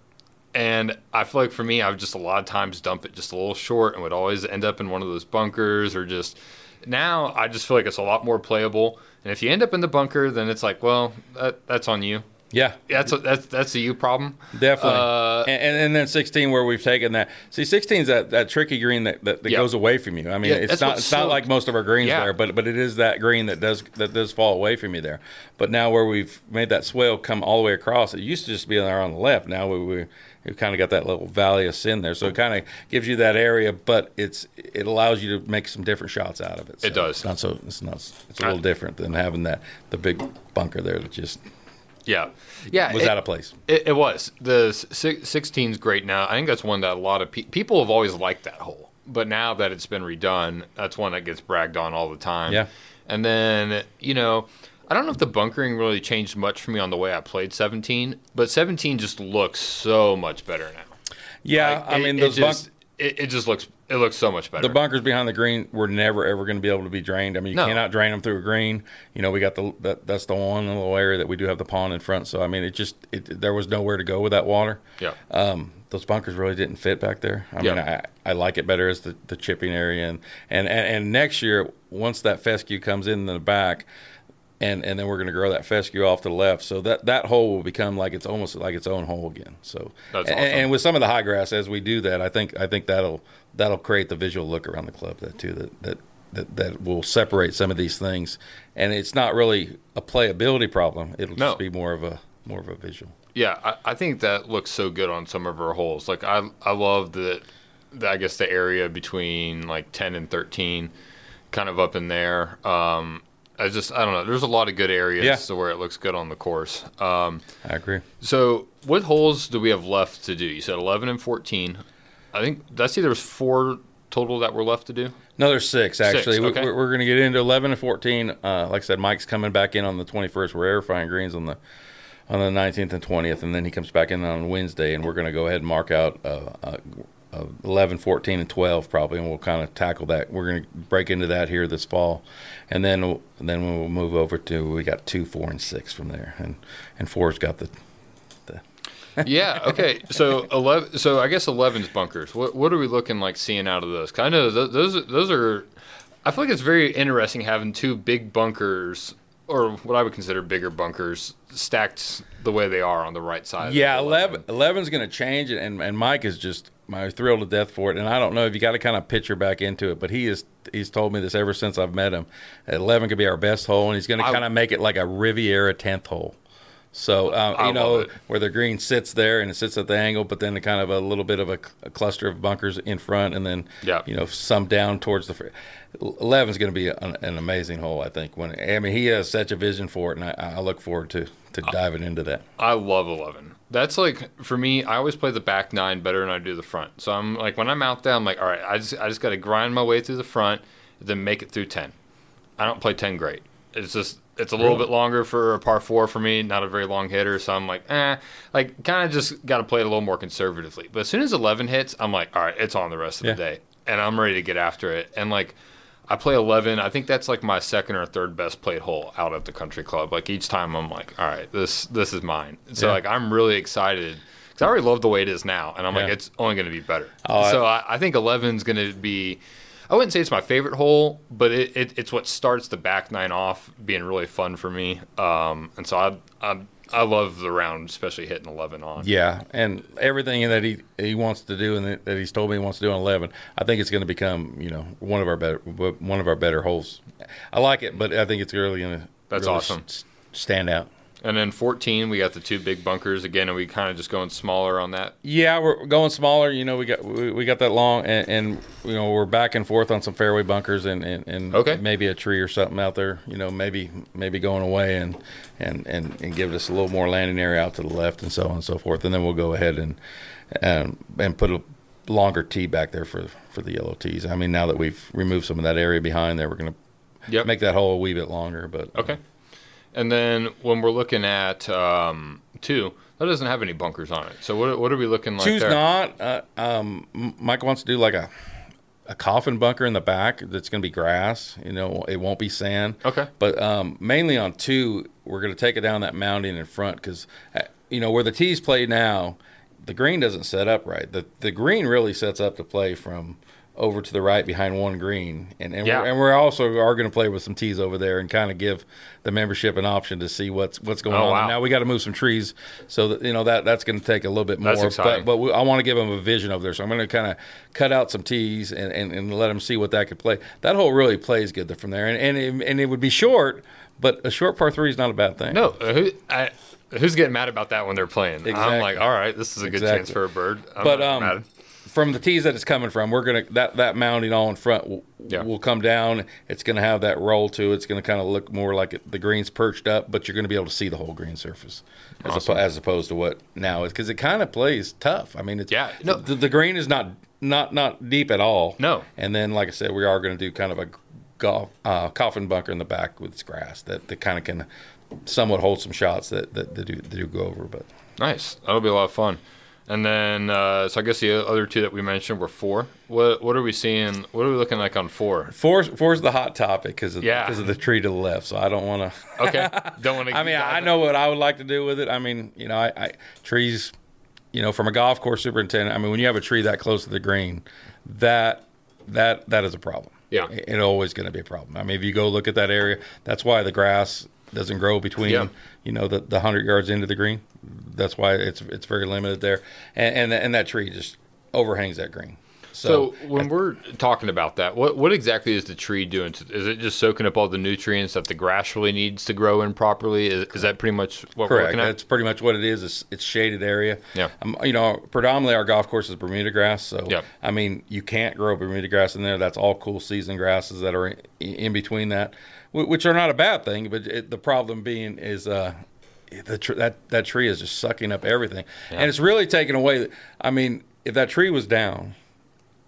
And I feel like for me, I would just a lot of times dump it just a little short and would always end up in one of those bunkers or just. Now I just feel like it's a lot more playable. And if you end up in the bunker, then it's like, well, that, that's on you. Yeah, That's a, that's that's a you problem. Definitely. Uh, and, and, and then 16 where we've taken that. See, 16 is that, that tricky green that, that, that Yeah. goes away from you. I mean, Yeah, it's not it's not like most of our greens Yeah. there, but but it is that green that does that does fall away from you there. But now where we've made that swale come all the way across, it used to just be there on the left. Now we we we've kind of got that little valley of sin there, so it kind of gives you that area, but it's it allows you to make some different shots out of it. So It does. It's not so it's not it's a little different than having that the big bunker there that just yeah, yeah. was it- out of place. It, it was the sixteen is great now. I think that's one that a lot of pe- people have always liked that hole, but now that it's been redone, that's one that gets bragged on all the time. Yeah. and then you know. I don't know if the bunkering really changed much for me on the way I played 17, but 17 just looks so much better now. Yeah, Like, I it- mean it those bunk- just, it, it just looks it looks so much better. The bunkers behind the green were never ever going to be able to be drained. I mean, you No. cannot drain them through a green. You know, we got the that, that's the one little area that we do have the pond in front. So I mean, it just it, there was nowhere to go with that water. yeah, Um, those bunkers really didn't fit back there. I mean, I, I like it better as the, the chipping area, and, and and and next year once that fescue comes in the back. And, and then we're going to grow that fescue off to the left, so that, that hole will become like it's almost like its own hole again. So, That's and, awesome. and with some of the high grass, as we do that, I think I think that'll that'll create the visual look around the club that too that that that, that will separate some of these things, and it's not really a playability problem. It'll No. just be more of a more of a visual. Yeah, I, I think that looks so good on some of our holes. Like I, I love the, the, I guess the area between like ten and thirteen, kind of up in there. Um, I just, I don't know. There's a lot of good areas Yeah. to where it looks good on the course. Um, I agree. so what holes do we have left to do? You said eleven and fourteen. I think that's either four total that were left to do. No, there's six actually. We- okay. We're, we're going to get into 11 and 14. Uh, like I said, Mike's coming back in on the 21st. We're aerifying greens on the on the 19th and 20th, and then he comes back in on Wednesday, and we're going to go ahead and mark out uh, uh, uh, 11, 14, and 12 probably, and we'll kind of tackle that. We're going to break into that here this fall, and then we'll, then we'll move over to we got two, four, and six from there, and and four's got the yeah. Okay. So eleven. So I guess 11's bunkers. What what are we looking like seeing out of those? 'Cause I know th- those those are. I feel like it's very interesting having two big bunkers, or what I would consider bigger bunkers, stacked the way they are on the right side. Yeah, the 11, 11's going to change it, and, and Mike is just my thrilled to death for it. And I don't know if you got to kind of picture back into it, but he is he's told me this ever since I've met him. Eleven could be our best hole, and he's going to kind of make it like a Riviera tenth hole. So um, you know it. where the green sits there and it sits at the angle, but then kind of a little bit of a, a cluster of bunkers in front, and then Yeah. you know some down towards the. fr- Eleven's going to be an, an amazing hole, I think. When I mean he has such a vision for it, and I, I look forward to to diving into that. I love 11. That's like for me. I always play the back nine better than I do the front. So I'm like when I'm out there, I'm like, all right, I just I just got to grind my way through the front, then make it through 10. I don't play 10 great. It's just it's a little Really? bit longer for a par four for me. Not a very long hitter, so I'm like, eh, like kind of just got to play it a little more conservatively. But as soon as 11 hits, I'm like, all right, it's on the rest of Yeah. the day, and I'm ready to get after it. And like. I play 11. I think that's like my second or third best played hole out at the country club. Like each time I'm like, all right, this this is mine. So Yeah. like I'm really excited because I already love the way it is now, and I'm like, it's only going to be better. Oh, so I, I think 11's going to be. I wouldn't say it's my favorite hole, but it, it, it's what starts the back nine off being really fun for me. Um, and so I, I I love the round, especially hitting 11 on. Yeah, and everything that he he wants to do and that he's told me he wants to do on eleven, I think it's going to become you know one of our better one of our better holes. I like it, but I think it's really going to That's really awesome. s- stand out. And then 14, we got the two big bunkers again, and we kind of just going smaller on that. Yeah, we're going smaller. You know, we got we, we got that long, and, and you know we're back and forth on some fairway bunkers, and, and, and Okay. maybe a tree or something out there. You know, maybe maybe going away and and and and give us a little more landing area out to the left, and so on and so forth. And then we'll go ahead and and and put a longer tee back there for for the yellow tees. I mean, now that we've removed some of that area behind there, we're going to Yep. make that hole a wee bit longer. But Okay. And then when we're looking at um, two, that doesn't have any bunkers on it. So what, what are we looking like Two's there? not. Uh, um, Mike wants to do like a a coffin bunker in the back that's going to be grass. You know, it won't be sand. Okay. But um, mainly on two, we're going to take it down that mounding in front because, you know, where the tees play now, the green doesn't set up right. The the green really sets up to play from over to the right behind one green, and and, Yeah. we're, and we're also are going to play with some tees over there and kind of give the membership an option to see what's what's going Oh, on. wow. Now we got to move some trees, so that you know that that's going to take a little bit more. But but we, I want to give them a vision over there, so I'm going to kind of cut out some tees and, and, and let them see what that could play. That hole really plays good from there, and and it, and it would be short, but a short par three is not a bad thing. No, uh, who, I, who's getting mad about that when they're playing? I'm like, all right, this is a good Exactly. chance for a bird. I'm but not um, mad. From the tees that it's coming from, we're gonna that that mounding all in front will, Yeah. will come down. It's gonna have that roll to. It's gonna kind of look more like it, the green's perched up, but you're gonna be able to see the whole green surface as, Awesome. as opposed to what now is because it kind of plays tough. I mean, it's Yeah, no. the, the green is not not not deep at all. No. and then like I said, we are gonna do kind of a golf uh, coffin bunker in the back with grass that, that kind of can somewhat hold some shots that that, that do that do go over, but. Nice. That'll be a lot of fun. And then, uh, so I guess the other two that we mentioned were four. What what are we seeing? What are we looking like on four? Four, four's the hot topic because of, Yeah. of the tree to the left. So I don't want to. Okay, don't want to. I mean, I know what I would like to do with it. I mean, you know, I, I trees, you know, from a golf course superintendent. I mean, when you have a tree that close to the green, that that that is a problem. Yeah. It- it's always going to be a problem. I mean, if you go look at that area, that's why the grass doesn't grow between, Yeah. you know, the the hundred yards into the green. That's why it's it's very limited there, and and, and that tree just overhangs that green. So when we're talking about that, what what exactly is the tree doing? To, is it just soaking up all the nutrients that the grass really needs to grow in properly? Is, is that pretty much what we're Correct. looking at? That's pretty much what it is. It's, it's shaded area. Yeah. Um, you know, predominantly our golf course is Bermuda grass. So, Yeah. I mean, you can't grow Bermuda grass in there. That's all cool season grasses that are in, in between that, which are not a bad thing. But it, the problem being is uh, the tr- that that tree is just sucking up everything, and it's really taking away. I mean, if that tree was down,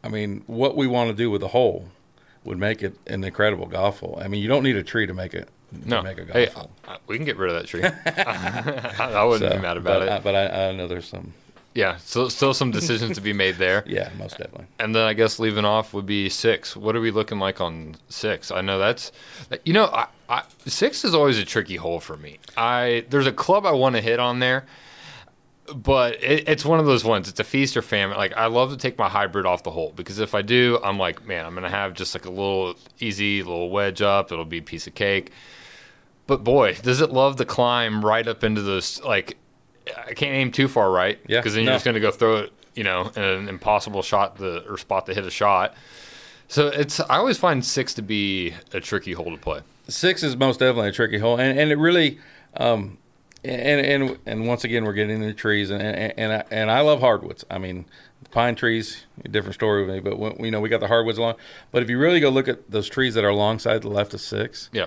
I mean, what we want to do with the hole would make it an incredible golf hole. I mean, you don't need a tree to make it. To no, make a golf hey, hole. I- we can get rid of that tree. I, I wouldn't So, be mad about but, it. But I, I know there's some. Yeah, so still some decisions to be made there. Yeah, most definitely. And then I guess leaving off would be six. What are we looking like on six? I know that's, you know, I, I, six is always a tricky hole for me. I there's a club I want to hit on there. but it, it's one of those ones. It's a feast or famine. Like I love to take my hybrid off the hole because if I do, I'm like, man, I'm gonna have just like a little easy little wedge up. It'll be a piece of cake. But boy, does it love to climb right up into those like I can't aim too far right. Yeah, Because then you're no. just gonna go throw it, you know, in an impossible shot to or spot to hit a shot. So it's I always find six to be a tricky hole to play. Six is most definitely a tricky hole, and, and it really, um, and and and once again we're getting into trees, and and and I, and I love hardwoods. I mean, pine trees, a different story with me, but when, you know we got the hardwoods along. But if you really go look at those trees that are alongside the left of six, Yeah.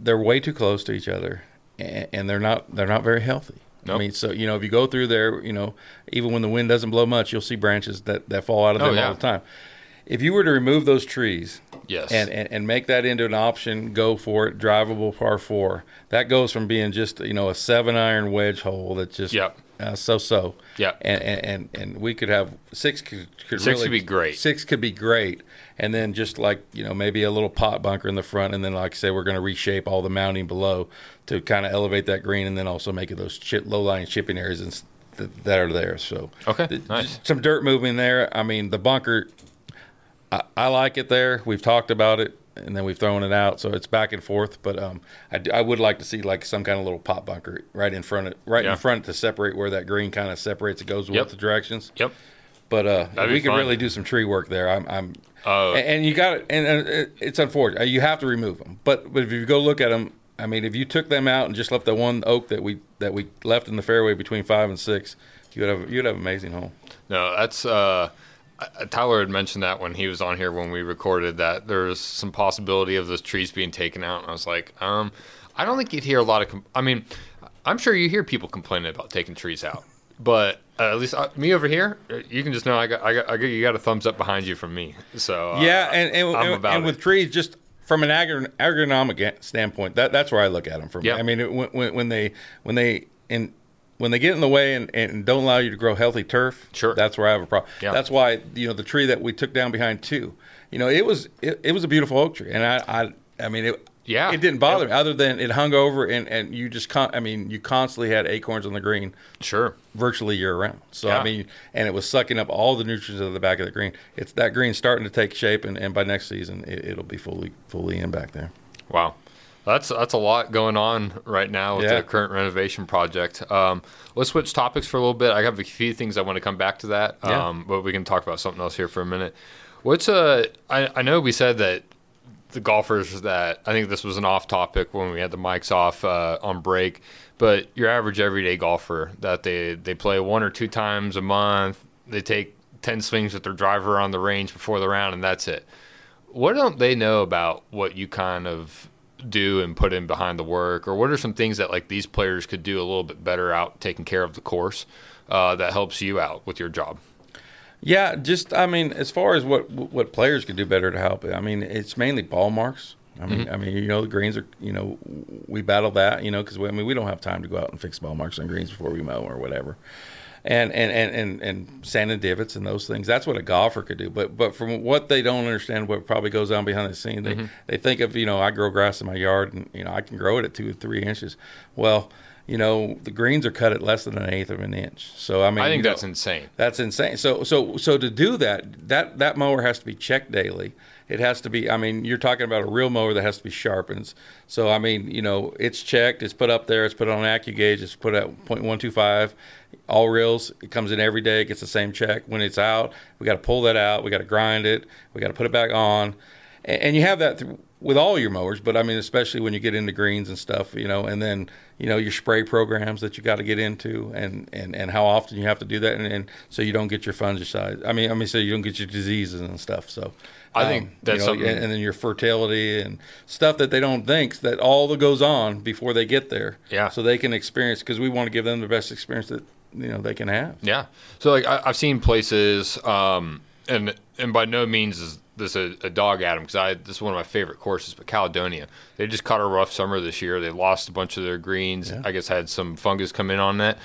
they're way too close to each other, and, and they're not they're not very healthy. I mean, so you know, if you go through there, you know, even when the wind doesn't blow much, you'll see branches that, that fall out of Oh, yeah. all the time. If you were to remove those trees Yes. and, and, and make that into an option, go for it, drivable par four, that goes from being just you know a seven iron wedge hole that's just Yep. Uh, so so. Yeah. And, and and and we could have six could, could Six really, could be great. Six could be great, and then just like you know maybe a little pot bunker in the front, and then like I say, we're going to reshape all the mounding below to kind of elevate that green, and then also make it those chip, low lying chipping areas and th- that are there. So Okay, th- nice. some dirt moving there. I mean the bunker, I, I like it there. We've talked about it. And then we've thrown it out, so it's back and forth. But um, I, I would like to see like some kind of little pot bunker right in front of right Yeah. in front to separate where that green kind of separates. It goes Yep. with the directions. Yep. But uh, we could really do some tree work there. I'm, I'm Oh. and, you got it. And uh, it's unfortunate. You have to remove them. But but if you go look at them, I mean, if you took them out and just left the one oak that we that we left in the fairway between five and six, you would have you'd have an amazing hole. No, that's uh, uh, Tyler had mentioned that when he was on here when we recorded that there's some possibility of those trees being taken out, and I was like, um, I don't think you'd hear a lot of. Com- I mean, I'm sure you hear people complaining about taking trees out, but uh, at least uh, me over here, uh, you can just know I got, I got, I got, you got a thumbs up behind you from me. So uh, yeah, and and, I'm and, about and with trees, just from an agri- agronomic standpoint, that that's where I look at them from. Yeah. I mean, it, when, when when they when they in when they get in the way and, and don't allow you to grow healthy turf, Sure. that's where I have a problem. Yeah. That's why you know the tree that we took down behind two, you know, it was it, it was a beautiful oak tree, and I I, I mean it. Yeah. it didn't bother me other than it hung over and, and you just con- I mean you constantly had acorns on the green sure, virtually year round. So Yeah. I mean, and it was sucking up all the nutrients of the back of the green. It's that green starting to take shape, and, and by next season, it, it'll be fully fully in back there. wow. That's that's a lot going on right now with Yeah. the current renovation project. Um, let's switch topics for a little bit. I have a few things I want to come back to that, Yeah. um, but we can talk about something else here for a minute. What's uh? I, I know we said that the golfers that I think this was an off topic when we had the mics off uh, on break, but your average everyday golfer that they they play one or two times a month, they take ten swings with their driver on the range before the round, and that's it. What don't they know about what you kind of do and put in behind the work, or what are some things that like these players could do a little bit better out taking care of the course uh, that helps you out with your job? Yeah, just I mean, as far as what what players could do better to help, I mean, it's mainly ball marks. I mean, I mean, you know, the greens are, you know, we battle that, you know, because I mean, we don't have time to go out and fix ball marks on greens before we mow or whatever, and and and and, and sand and divots and those things. That's what a golfer could do. But but from what they don't understand, what probably goes on behind the scene, they mm-hmm. they think of, you know, I grow grass in my yard and you know I can grow it at two or three inches. Well. You know the greens are cut at less than an eighth of an inch, so I mean I think you know- that's insane. that's insane. So so so to do that, that that mower has to be checked daily. It has to be. I mean, you're talking about a real mower that has to be sharpened. So I mean, you know, it's checked. It's put up there. It's put on an AccuGauge. It's put at .125. All reels. It comes in every day. It gets the same check. When it's out, we got to pull that out. We got to grind it. We got to put it back on. And, and you have that th- with all your mowers, but I mean, especially when you get into greens and stuff, you know, and then you know your spray programs that you got to get into, and, and, and how often you have to do that, and, and so you don't get your fungicide. I mean, I mean, so you don't get your diseases and stuff. So I think that's you know, something- and, and then your fertility and stuff that they don't think that all that goes on before they get there. Yeah. So they can experience because we want to give them the best experience that you know they can have. Yeah. So like I, I've seen places, um, and and by no means is this a, a dog at 'em, because I this is one of my favorite courses. But Caledonia, they just caught a rough summer this year. They lost a bunch of their greens. I guess had some fungus come in on that.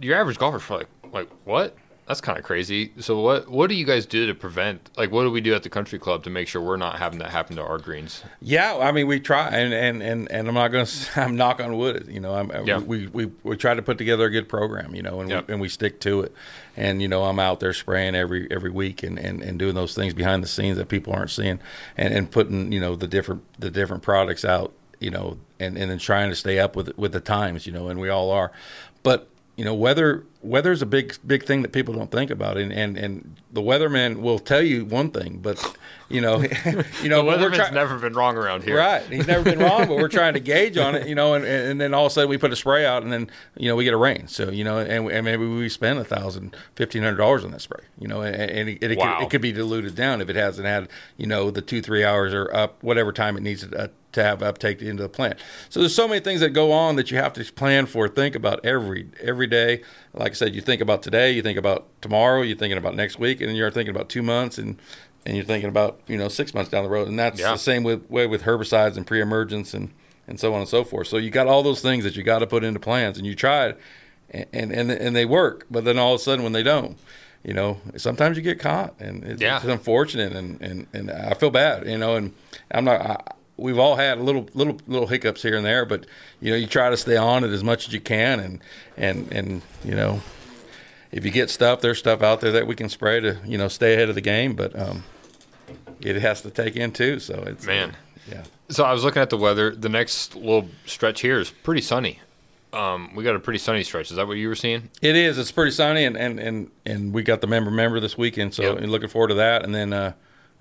Your average golfer's probably like, like what? That's kind of crazy. So what what do you guys do to prevent? Like, what do we do at the country club to make sure we're not having that happen to our greens? Yeah, I mean, we try, and and and, and I'm not going to. I'm knock on wood. You know, I'm, uh, Yeah. we, we we try to put together a good program. You know, and Yep. we, and we stick to it. And you know, I'm out there spraying every every week and, and, and doing those things behind the scenes that people aren't seeing, and, and putting you know the different the different products out. You know, and and then trying to stay up with with the times. You know, and we all are, but you know weather weather's a big big thing that people don't think about and and, and the weatherman will tell you one thing but you know you know The weatherman's try- never been wrong around here. Right. He's never been wrong, but we're trying to gauge on it, you know, and, and then all of a sudden we put a spray out and then, you know, we get a rain. So, you know, and, and maybe we spend a thousand, fifteen hundred dollars on that spray, you know, and, and it, it, Wow. could, it could be diluted down if it hasn't had, you know, the two, three hours or up, whatever time it needs to, uh, to have uptake into the plant. So there's so many things that go on that you have to plan for, think about every, every day. Like I said, you think about today, you think about tomorrow, you're thinking about next week, and you're thinking about two months and, and you're thinking about you know six months down the road, and that's Yeah. the same with way with herbicides and pre-emergence and and so on and so forth. So you got all those things that you got to put into plans, and you try and and and, and they work, but then all of a sudden when they don't, you know, sometimes you get caught, and it's, Yeah. it's unfortunate, and, and and I feel bad, you know, and I'm not. I, We've all had a little little little hiccups here and there, but you know you try to stay on it as much as you can, and and and you know if you get stuff, there's stuff out there that we can spray to you know stay ahead of the game, but um, it has to take in too. So it's Man. yeah. So I was looking at the weather. The next little stretch here is pretty sunny. Um, we got a pretty sunny stretch. Is that what you were seeing? It is. It's pretty sunny, and and and, and we got the member member this weekend, so Yep. looking forward to that. And then uh,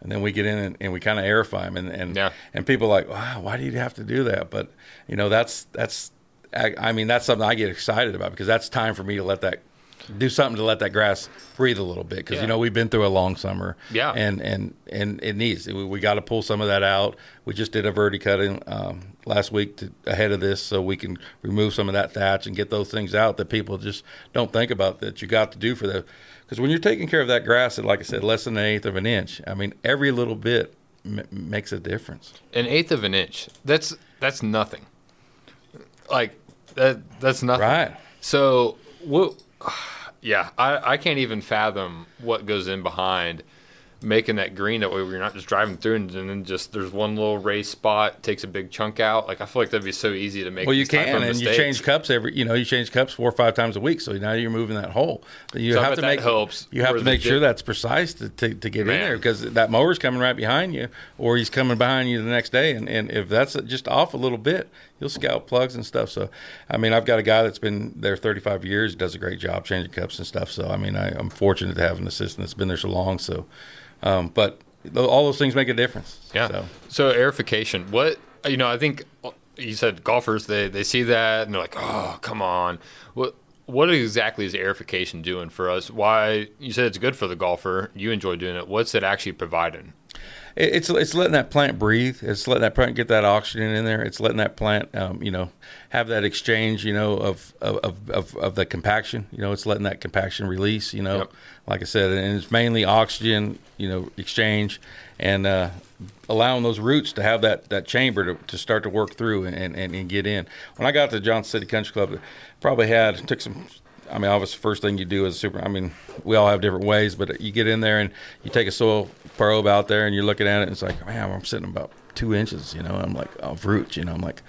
and then we get in and, and we kind of aerify them, and and Yeah. and people are like, wow, why do you have to do that? But you know, that's that's I, I mean, that's something I get excited about because that's time for me to let that do something to let that grass breathe a little bit because Yeah. you know we've been through a long summer Yeah. and and and it needs we, we got to pull some of that out we just did a verti cutting um, last week to, ahead of this so we can remove some of that thatch and get those things out that people just don't think about that you got to do for the because when you're taking care of that grass at like i said less than an eighth of an inch i mean every little bit m- makes a difference An eighth of an inch. That's that's nothing. Like that. That's nothing. right So what? Yeah, I, I can't even fathom what goes in behind making that green that way where you're not just driving through and then just there's one little race spot takes a big chunk out. Like I feel like that'd be so easy to make. Well, you can, and you change cups every. You know, you change cups four or five times a week, so now you're moving that hole. You So have to make helps You have to make sure that's precise to, to, to get in there because that mower's coming right behind you, or he's coming behind you the next day, and, and if that's just off a little bit, you'll scout plugs and stuff. So, I mean, I've got a guy that's been there 35 years, does a great job changing cups and stuff. So, I mean, I, I'm fortunate to have an assistant that's been there so long. So, um, but all those things make a difference. Yeah. So. So, aerification. What you know? I think you said golfers they they see that and they're like, oh, come on. What what exactly is aerification doing for us? Why you said it's good for the golfer? You enjoy doing it. What's it actually providing? It- It's it's letting that plant breathe. It's letting that plant get that oxygen in there. It's letting that plant, um, you know, have that exchange, you know, of of, of of the compaction. You know, it's letting that compaction release. You know, Yep. like I said, and it's mainly oxygen, you know, exchange, and uh, allowing those roots to have that that chamber to, to start to work through and, and, and get in. When I got to Johnson City Country Club, probably had took some I mean, obviously, first thing you do is super. I mean, we all have different ways, but you get in there and you take a soil probe out there and you're looking at it, and it's like, man, I'm sitting about two inches. You know, I'm like, of roots. You know, I'm like,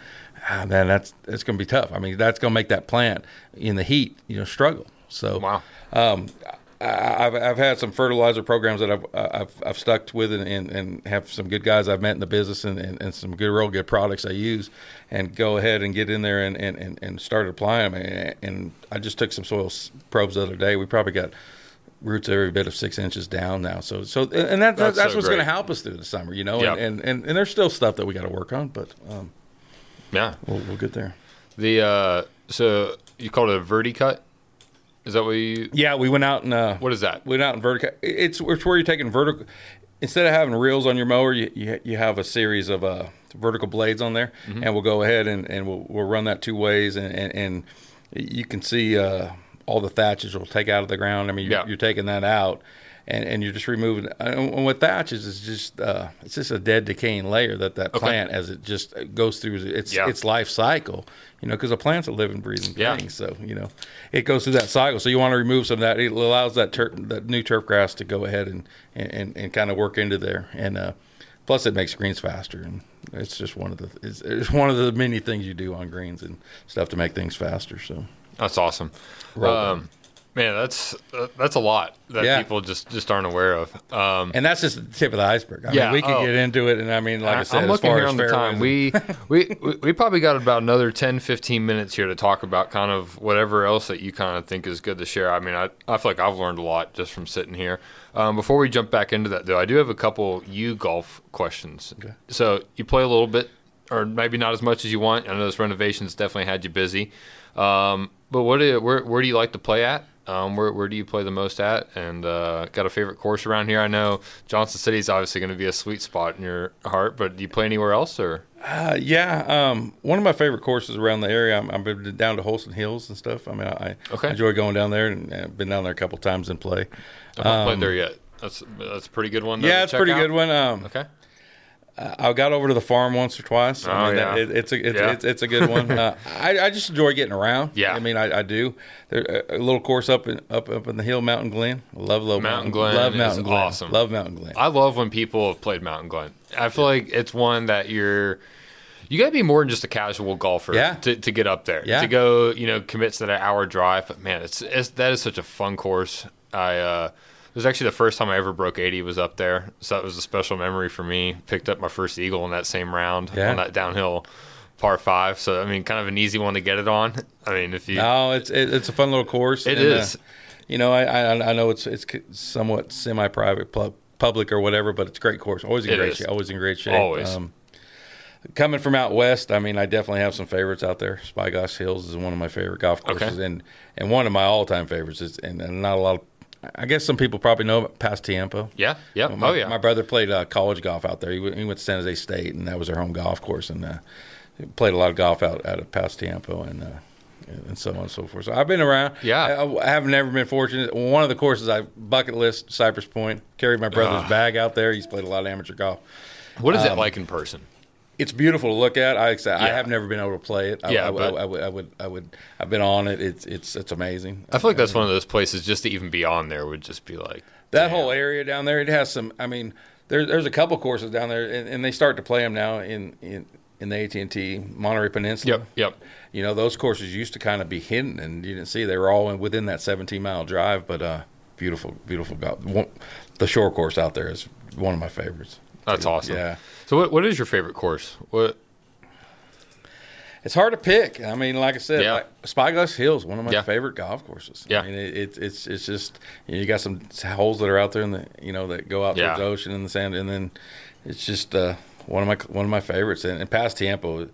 ah, man, that's that's going to be tough. I mean, that's going to make that plant in the heat, you know, struggle. So, Wow. um, I've I've had some fertilizer programs that I've I've, I've stuck with and, and, and have some good guys I've met in the business and, and, and some good real good products I use and go ahead and get in there and, and, and, and start applying them and, and I just took some soil probes the other day. We probably got roots every bit of six inches down now. So so and that, That's that's, so what's going to help us through the summer, you know. Yeah. And, and, and there's still stuff that we got to work on, but um, Yeah. we'll, we'll get there. The uh, so you called it a verticut. Is that what you? Yeah, we went out and uh, What is that? We went out in vertical. It's it's where you're taking vertical. Instead of having reels on your mower, you you, you have a series of uh, vertical blades on there, Mm-hmm. and we'll go ahead and, and we'll, we'll run that two ways, and and, and you can see uh, all the thatches will take out of the ground. I mean, you're, Yeah. you're taking that out, and, and you're just removing. And what thatches is just uh, it's just a dead decaying layer that that Okay. plant as it just goes through its Yeah. its life cycle. You know, because a plant's a living, breathing Yeah. thing. So you know, it goes through that cycle. So you want to remove some of that. It allows that that new turf grass to go ahead and and, and, and kind of work into there. And uh, plus, it makes greens faster. And it's just one of the it's, it's one of the many things you do on greens and stuff to make things faster. So That's awesome. Um, man, that's uh, that's a lot that Yeah. people just just aren't aware of. Um, and that's just the tip of the iceberg. I Yeah, mean, we could oh. get into it. And I mean, like I, said, I'm as looking far here as on the time. We, we we we probably got about another 10, 15 minutes here to talk about kind of whatever else that you kind of think is good to share. I mean, I, I feel like I've learned a lot just from sitting here. Um, before we jump back into that, though, I do have a couple you golf questions. Okay. So you play a little bit, or maybe not as much as you want. I know this renovation's definitely had you busy. Um, but what do, where where do you like to play at? Um, where where do you play the most at? And uh, got a favorite course around here? I know Johnson City is obviously going to be a sweet spot in your heart, but do you play anywhere else or? Uh, yeah, um, one of my favorite courses around the area. I'm, I've been down to Holston Hills and stuff. I mean, I, Okay. I enjoy going down there, and I've been down there a couple times and play. I've not played there yet. That's that's a pretty good one. Um, Yeah, it's a pretty out. good one. Um, Okay. I got over to the farm once or twice. I Oh, mean, that- yeah. it, it's a it's, Yeah. it's, it's a good one. Uh, I, I just enjoy getting around. Yeah. I mean, I, I do. There, a, a little course up in up up in the hill, Mountain Glen. I love Low Mountain Mountain, Glen Love Mountain Glen. awesome. Love Mountain Glen. I love when people have played Mountain Glen. I feel like it's one that you're. You got to be more than just a casual golfer Yeah. to, to get up there. Yeah. To go, you know, commit to that hour drive. But man, it's, it's that is such a fun course. I uh, was actually the first time I ever broke 80 was up there, so that was a special memory for me. Picked up my first eagle in that same round Yeah. on that downhill par five. So I mean, kind of an easy one to get it on. I mean, if you No, it's it, it's a fun little course. It It is. is. you know, I, I I know it's it's somewhat semi-private, pub, public or whatever, but it's a great course. Always in It great is. shape. Always in great shape. Always. Um, coming from out west, I mean, I definitely have some favorites out there. Spyglass Hills is one of my favorite golf Okay. courses, and and one of my all-time favorites is, and, and not a lot of. I guess some people probably know about Pastiempo. yeah, yeah, My, oh yeah, My brother played uh, college golf out there. He, went- he went to San Jose State, and that was their home golf course. And uh, played a lot of golf out, out of Pastiempo and uh, and so on and so forth. So I've been around. Yeah. I, I have never been fortunate. One of the courses I bucket list Cypress Point. Carried my brother's bag out there. He's played a lot of amateur golf. What is um, like in person? It's beautiful to look at. I, I Yeah. have never been able to play it. I, Yeah, I, but- I, I would, I would, I would, I've been on it. It's, it's, it's amazing. I feel like that's one of those places just to even be on there would just be like That damn. whole area down there, it has some. I mean, there's there's a couple courses down there, and, and they start to play them now in in, in the AT and T Monterey Peninsula. Yep, yep. You know, those courses used to kind of be hidden, and you didn't see. They were all in, within that 17 mile drive, but uh, beautiful, beautiful golf. The shore course out there is one of my favorites. That's awesome. Yeah. So what what is your favorite course? What It's hard to pick. I mean, like I said, Yeah. like, Spyglass Hills, one of my Yeah. favorite golf courses. Yeah. I mean, it, it, it's it's just you, know, you got some holes that are out there in the you know that go out Yeah. towards the ocean and the sand, and then it's just uh, one of my one of my favorites. And, and Pastiempo,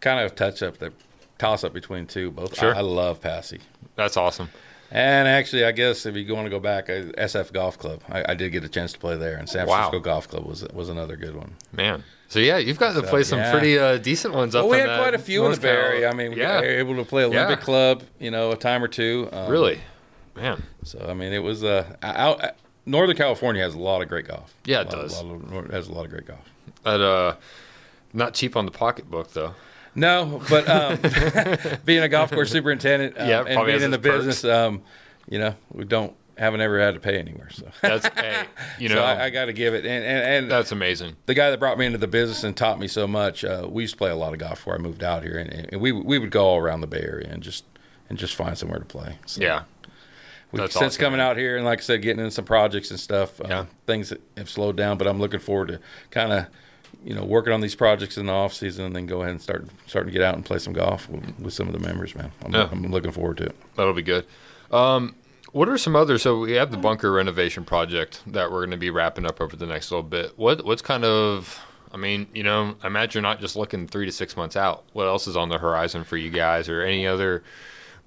kind of a touch up, the toss up between two. Both. Sure. I, I love Passy. that's awesome. And actually, I guess if you want to go back, uh, SF Golf Club, I, I did get a chance to play there, and San Wow. Francisco Golf Club was was another good one. Man. So yeah, you've got to play some yeah. pretty uh, decent ones up Well, we had quite a few in the Bay Area. I mean, we yeah. were able to play Olympic Yeah. Club, you know, a time or two. Um, really? Man. So I mean, it was uh, out. uh, Northern California has a lot of great golf. Yeah, it does. A lot of, has a lot of great golf. But uh not cheap on the pocketbook though. No, but um, being a golf course superintendent um, Yeah, and being in the perks. business, um, you know, we don't haven't ever had to pay anywhere. So, That's hey, you know so I, I got to give it. And and, and that's amazing. the guy that brought me into the business and taught me so much, uh, we used to play a lot of golf before I moved out here, and, and we we would go all around the Bay Area and just and just find somewhere to play. So Yeah. we've That's since awesome, coming out here and like I said, getting in some projects and stuff. Uh, Yeah. things that have slowed down, but I'm looking forward to kind of you know working on these projects in the off season and then go ahead and start starting to get out and play some golf with, with some of the members. Man, I'm, Yeah. I'm looking forward to it. That'll be good. Um, what are some other? So we have the bunker renovation project that we're going to be wrapping up over the next little bit. What what's kind of? I mean, you know, I imagine you're not just looking three to six months out. What else is on the horizon for you guys, or any other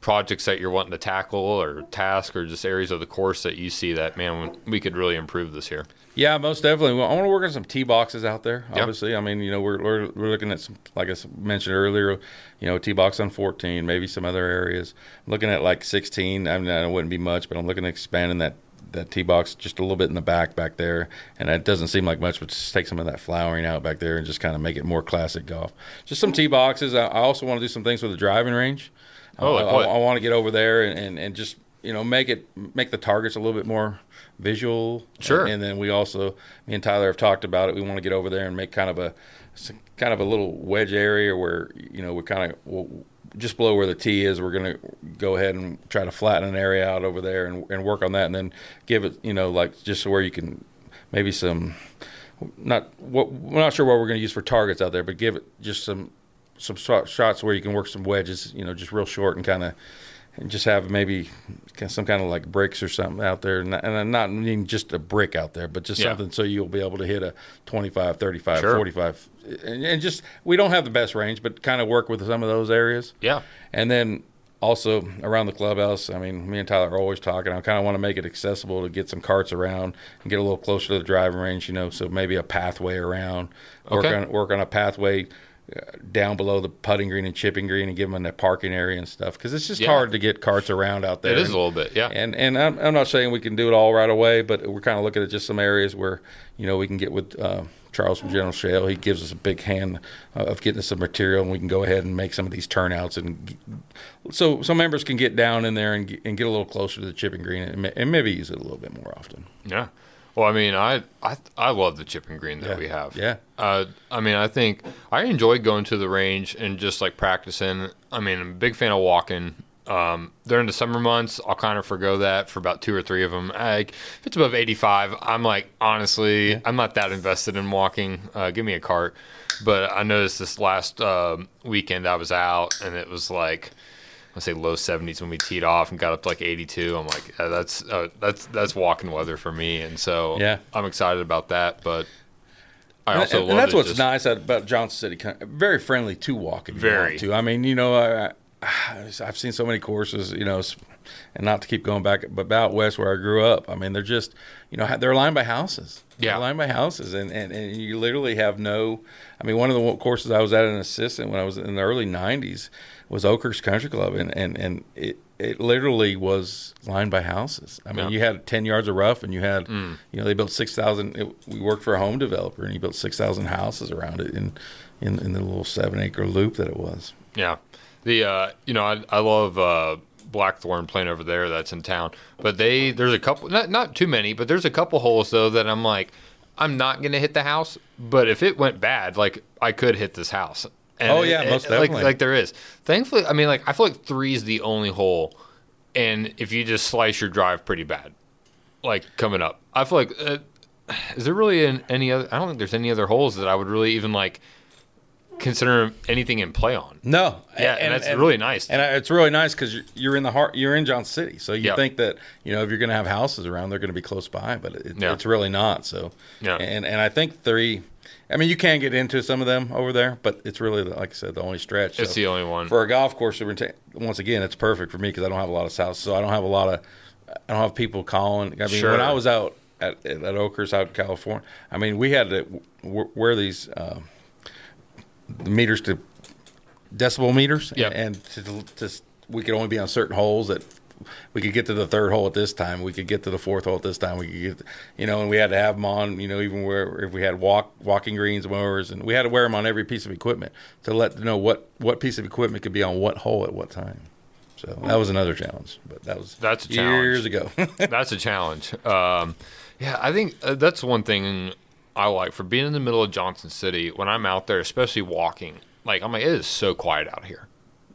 projects that you're wanting to tackle, or task, or just areas of the course that you see that man we could really improve this year? Yeah, most definitely. Well, I want to work on some tee boxes out there. Yeah. Obviously, I mean, you know, we're, we're we're looking at some, like I mentioned earlier, you know, tee box on 14, maybe some other areas. I'm looking at like 16. I mean, it wouldn't be much, but I'm looking at expanding that that tee box just a little bit in the back back there, and it doesn't seem like much, but just take some of that flowering out back there and just kind of make it more classic golf. Just some tee boxes. I, I also want to do some things with the driving range. Oh, I, what? I, I want to get over there and, and, and just you know make it make the targets a little bit more visual. Sure. And, and then we also me and Tyler have talked about it. We want to get over there and make kind of a kind of a little wedge area where you know we're kind of we'll, just below where the tee is. We're going to go ahead and try to flatten an area out over there and, and work on that, and then give it you know like just where you can maybe some not what we're not sure what we're going to use for targets out there, but give it just some some shots where you can work some wedges, you know, just real short and kind of just have maybe some kind of like bricks or something out there. And I'm not meaning just a brick out there, but just Yeah. something so you'll be able to hit a 25, 35, Sure. 45. And, and just, we don't have the best range, but kind of work with some of those areas. Yeah. And then also around the clubhouse, I mean, me and Tyler are always talking. I kind of want to make it accessible to get some carts around and get a little closer to the driving range, you know, so maybe a pathway around. Work Okay. on work on a pathway uh, down below the putting green and chipping green and give them the parking area and stuff because it's just Yeah. hard to get carts around out there. It is And- a little bit. Yeah. and and I'm, I'm not saying we can do it all right away, but we're kind of looking at just some areas where you know we can get with uh, Charles from General Shale. He gives us a big hand uh, of getting us some material, and we can go ahead and make some of these turnouts, and so so members can get down in there and get, and get a little closer to the chipping green, and, and maybe use it a little bit more often. Yeah. Well, I mean, I I I love the chipping green that Yeah. we have. Yeah. Uh, I mean, I think I enjoy going to the range and just like practicing. I mean, I'm a big fan of walking. Um, during the summer months, I'll kind of forego that for about two or three of them. If it's above 85, I'm like, honestly, I'm not that invested in walking. Uh, give me a cart. But I noticed this last um weekend I was out and it was like, I say low 70s when we teed off and got up to like 82. I'm like, that's uh, that's that's walking weather for me, and so Yeah. I'm excited about that. But I And- also and, love that's it what's just- nice about Johnson City. Very friendly to walk if you Very. want to. I mean, you know, I, I've seen so many courses, you know, and not to keep going back, but about west where I grew up. I mean, they're just, you know, they're lined by houses. Yeah. They're lined by houses, and, and, and you literally have no. I mean, one of the courses I was at an assistant when I was in the early '90s was Oakhurst Country Club, and and and it. It literally was lined by houses. I mean, Yeah. you had ten yards of rough, and you had, Mm. you know, they built six thousand. We worked for a home developer, and he built six thousand houses around it in, in in the little seven acre loop that it was. Yeah, the uh, you know I I love uh, Blackthorn playing over there. That's in town, but they there's a couple not not too many, but there's a couple holes though that I'm like I'm not gonna hit the house, but if it went bad, like I could hit this house. And Oh, yeah, it- most it- like, definitely. Like there is. Thankfully, I mean, like I feel like three is the only hole, and if you just slice your drive pretty bad, like coming up, I feel like. Uh, is there really an, any other? I don't think there's any other holes that I would really even like consider anything in play on. No, Yeah, and, that's really nice. And it's really nice because you're, you're in the heart. You're in Johnson City, so you Yeah. think that you know if you're going to have houses around, they're going to be close by, but it, Yeah. it's really not. So, Yeah. and and I think three. I mean, you can get into some of them over there, but it's really like I said, the only stretch. It's So the only one. for a golf course. Once again, it's perfect for me because I don't have a lot of houses, so I don't have a lot of. I don't have people calling. I mean, Sure. when I was out at at Oakhurst out in California, I mean, we had to wear these. Uh, the meters to decibel meters, Yep. and to, to, we could only be on certain holes that we could get to the third hole at this time. We could get to the fourth hole at this time. We could get, you know, and we had to have them on, you know, even where if we had walk walking greens, mowers, and we had to wear them on every piece of equipment to let know what what piece of equipment could be on what hole at what time. So that was another challenge, but that was That's a years challenge. ago. that's a challenge. Um, yeah, I think uh, that's one thing I like for being in the middle of Johnson City. When I'm out there, especially walking, like I'm like, it is so quiet out here.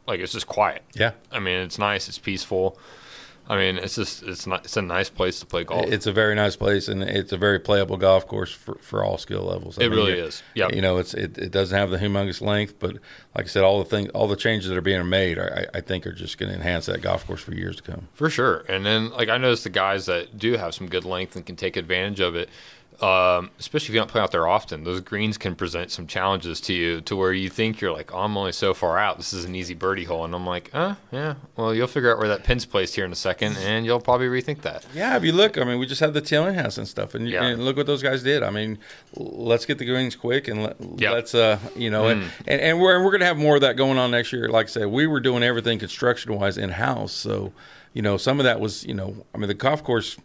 Like it's just quiet. yeah, I mean, it's nice. It's peaceful. I mean, it's just it's not it's a nice place to play golf. It's a very nice place, and it's a very playable golf course for, for all skill levels. I It really you're- is. Yep. You know, it's it, it doesn't have the humongous length, but like I said, all the things, all the changes that are being made, are, I, I think, are just going to enhance that golf course for years to come. For sure. And then, like, I noticed the guys that do have some good length and can take advantage of it, um, especially if you don't play out there often, those greens can present some challenges to you to where you think you're like, oh, I'm only so far out. This is an easy birdie hole. And I'm like, uh, yeah, well, you'll figure out where that pin's placed here in a second and you'll probably rethink that. Yeah, if you look, I mean, we just had the tailing house and stuff, and, you- Yeah. and look what those guys did. I mean, let's get the greens quick and let, Yep. let's, uh, you know, and, and and we're we're gonna have more of that going on next year. Like I said, we were doing everything construction wise in house, so you know, some of that was, you know, I mean, the golf course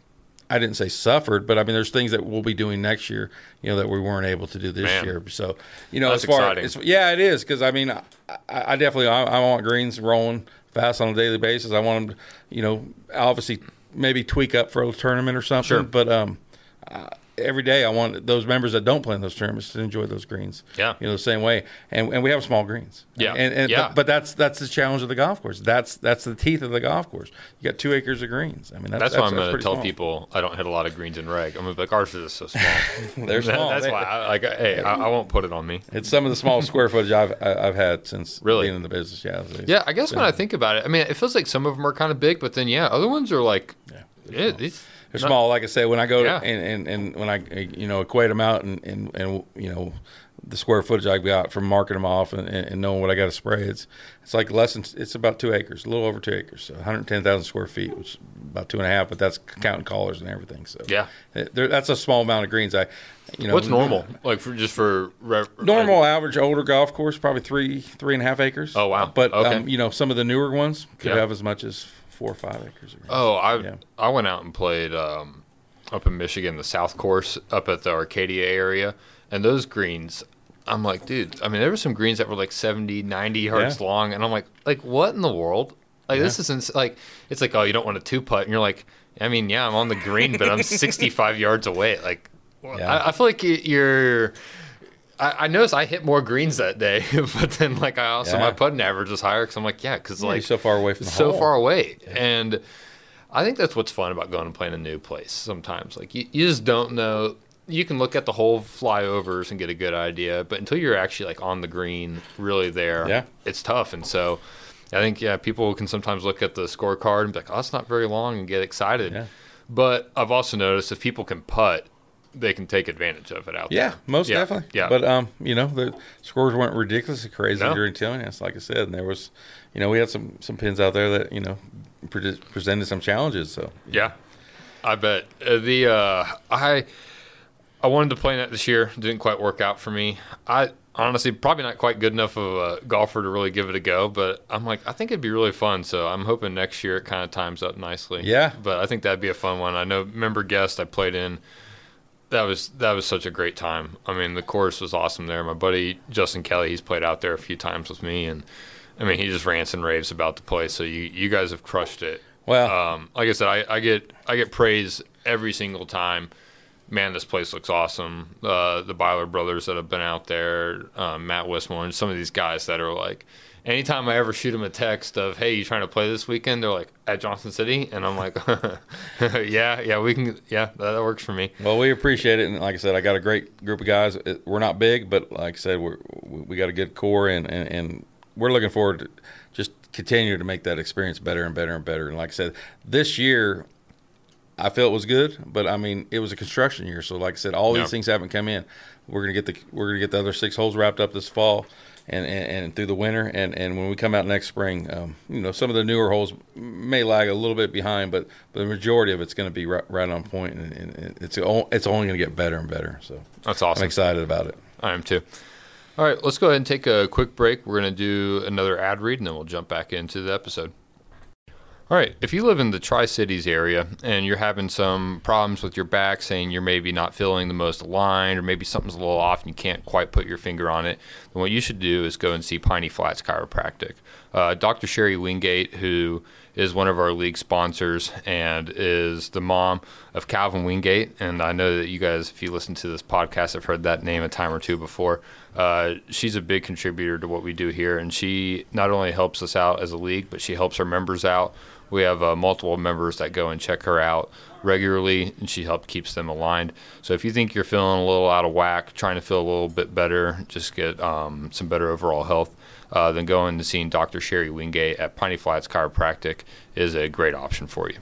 I didn't say suffered, but I mean, there's things that we'll be doing next year, you know, that we weren't able to do this Man. year. So, you know, as far exciting. as yeah, it is because I mean, I, I definitely I, I want greens rolling fast on a daily basis. I want them, to, you know, obviously maybe tweak up for a tournament or something. Sure. But um, uh, every day I want those members that don't play in those tournaments to enjoy those greens. Yeah. you know, the same way. And and we have small greens. Yeah. and, and Yeah. But, but that's that's the challenge of the golf course. That's that's the teeth of the golf course. You got two acres of greens. I mean, that's, That's, why I'm going to tell small. people I don't hit a lot of greens in reg. I'm to be like, ours is so small. They're That- small. That's They- why. I, like, hey, I, I won't put it on me. It's some of the smallest square footage I've I've had since Really? being in the business. Yeah. Yeah, I guess when I think about it, I mean, it feels like some of them are kind of big, but then yeah, other ones are like, yeah, these. They're small. Like I say, when I go Yeah. to, and, and, and when I you know equate them out and, and, and you know the square footage I got from marking them off and, and and knowing what I got to spray, it's it's like less than it's about two acres, a little over two acres, so 110,000 square feet, which is about two and a half, but that's counting collars and everything. So Yeah. there, that's a small amount of greens. I you know What's normal? Like for just for re- Normal average older golf course probably three three and a half acres. Oh, wow. But Okay. um, you know some of the newer ones could Yeah. have as much as four or five acres. Of greens. Oh, I Yeah. I went out and played um, up in Michigan, the South Course, up at the Arcadia area, and those greens. I'm like, dude. I mean, there were some greens that were like 70, 90 yards Yeah. long, and I'm like, like what in the world? Like this isn't like it's like oh you don't want a two putt, and you're like, I mean yeah I'm on the green, but I'm 65 yards away. Like, Yeah. I, I feel like you're. I, I noticed I hit more greens that day, but then like I also Yeah. my putting average was higher because I'm like yeah because Yeah, like so far away from the so far away. And I think that's what's fun about going and playing a new place sometimes. Like you, you just don't know. You can look at the whole flyovers and get a good idea, but until you're actually like on the green, really there, Yeah. it's tough. And so I think yeah, people can sometimes look at the scorecard and be like, "Oh, it's not very long," and get excited. Yeah. But I've also noticed if people can putt, they can take advantage of it out Yeah, there. Yeah, most Yeah, definitely. yeah. But um, you know, the scores weren't ridiculously crazy No. during Tillman's, like I said, and there was, you know, we had some some pins out there that you know pre- presented some challenges. So Yeah, I bet uh, the uh, I I wanted to play that this year. Didn't quite work out for me. I honestly probably not quite good enough of a golfer to really give it a go. But I'm like, I think it'd be really fun. So I'm hoping next year it kind of times up nicely. Yeah. but I think that'd be a fun one. I know. Member guest I played in. That was that was such a great time. I mean, the course was awesome there. My buddy Justin Kelly, he's played out there a few times with me, and I mean, he just rants and raves about the place. So you you guys have crushed it. well, Um, like I said, I, I get I get praise every single time. Man, this place looks awesome. Uh, the Byler brothers that have been out there, um, Matt Wismore, and some of these guys that are like, anytime I ever shoot them a text of, "Hey, you trying to play this weekend?" They're like, "At Johnson City," and I'm like, "Yeah, yeah, we can. Yeah, that, works for me." well, we appreciate it, and like I said, I got a great group of guys. It- We're not big, but like I said, we're we got a good core, and and, and we're looking forward to just continue to make that experience better and better and better. And like I said, this year I felt it was good, but I mean, it was a construction year, so like I said, all Yeah. these things haven't come in. We're gonna get the we're gonna get the other six holes wrapped up this fall, and and, and through the winter, and and when we come out next spring, um, you know, some of the newer holes may lag a little bit behind, but, but the majority of it's going to be right, right on point, and, and it's it's only going to get better and better. So That's awesome. I'm excited about it. I am too. All right, let's go ahead and take a quick break. We're going to do another ad read, and then we'll jump back into the episode. All right, if you live in the Tri Cities area and you're having some problems with your back, saying you're maybe not feeling the most aligned, or maybe something's a little off and you can't quite put your finger on it, then what you should do is go and see Piney Flats Chiropractic. Uh, Dr. Sherry Wingate, who is one of our league sponsors and is the mom of Calvin Wingate. And I know that you guys, if you listen to this podcast, have heard that name a time or two before. Uh, she's a big contributor to what we do here, and she not only helps us out as a league, but she helps our members out. We have uh, multiple members that go and check her out regularly, and she helps keeps them aligned. So if you think you're feeling a little out of whack, trying to feel a little bit better, just get um, some better overall health, uh, then going and seeing Dr. Sherry Wingate at Piney Flats Chiropractic is a great option for you.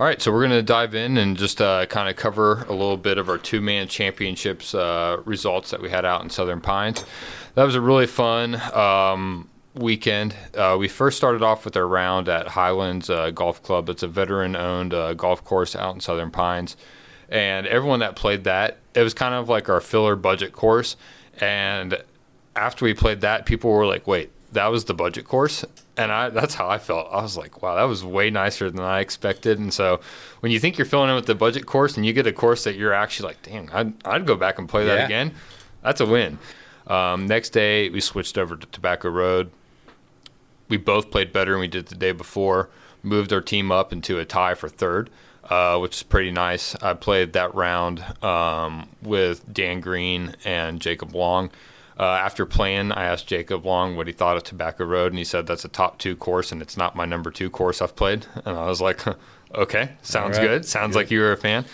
All right, so we're going to dive in and just uh, kind of cover a little bit of our two man championships uh, results that we had out in Southern Pines. That was a really fun um, weekend. Uh, we first started off with our round at Highlands uh, Golf Club. It's a veteran owned uh, golf course out in Southern Pines. And everyone that played that, it was kind of like our filler budget course. And after we played that, people were like, wait, that was the budget course, and I that's how I felt. I was like, wow, that was way nicer than I expected. And so when you think you're filling in with the budget course, and you get a course that you're actually like, dang, I'd I'd go back and play that Yeah. again. That's a win. Um, next day we switched over to Tobacco Road. We both played better than we did the day before. Moved our team up into a tie for third, uh, which is pretty nice. I played that round um, with Dan Green and Jacob Long. Uh, after playing, I asked Jacob Long what he thought of Tobacco Road, and he said that's a top two course, and it's not my number two course I've played. And I was like, okay, sounds right. good. Sounds Good. like you were a fan.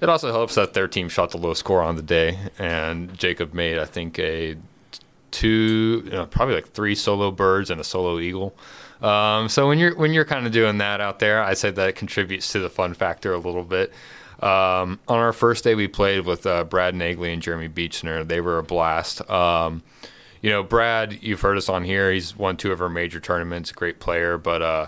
It also helps that their team shot the lowest score on the day, and Jacob made, I think, a two, you know, probably like three solo birds and a solo eagle. Um, so when you're when you're kind of doing that out there, I say that contributes to the fun factor a little bit. Um, on our first day, we played with uh, Brad Nagley and Jeremy Beechner. They were a blast. Um, you know, Brad, you've heard us on here. He's won two of our major tournaments. Great player, but uh,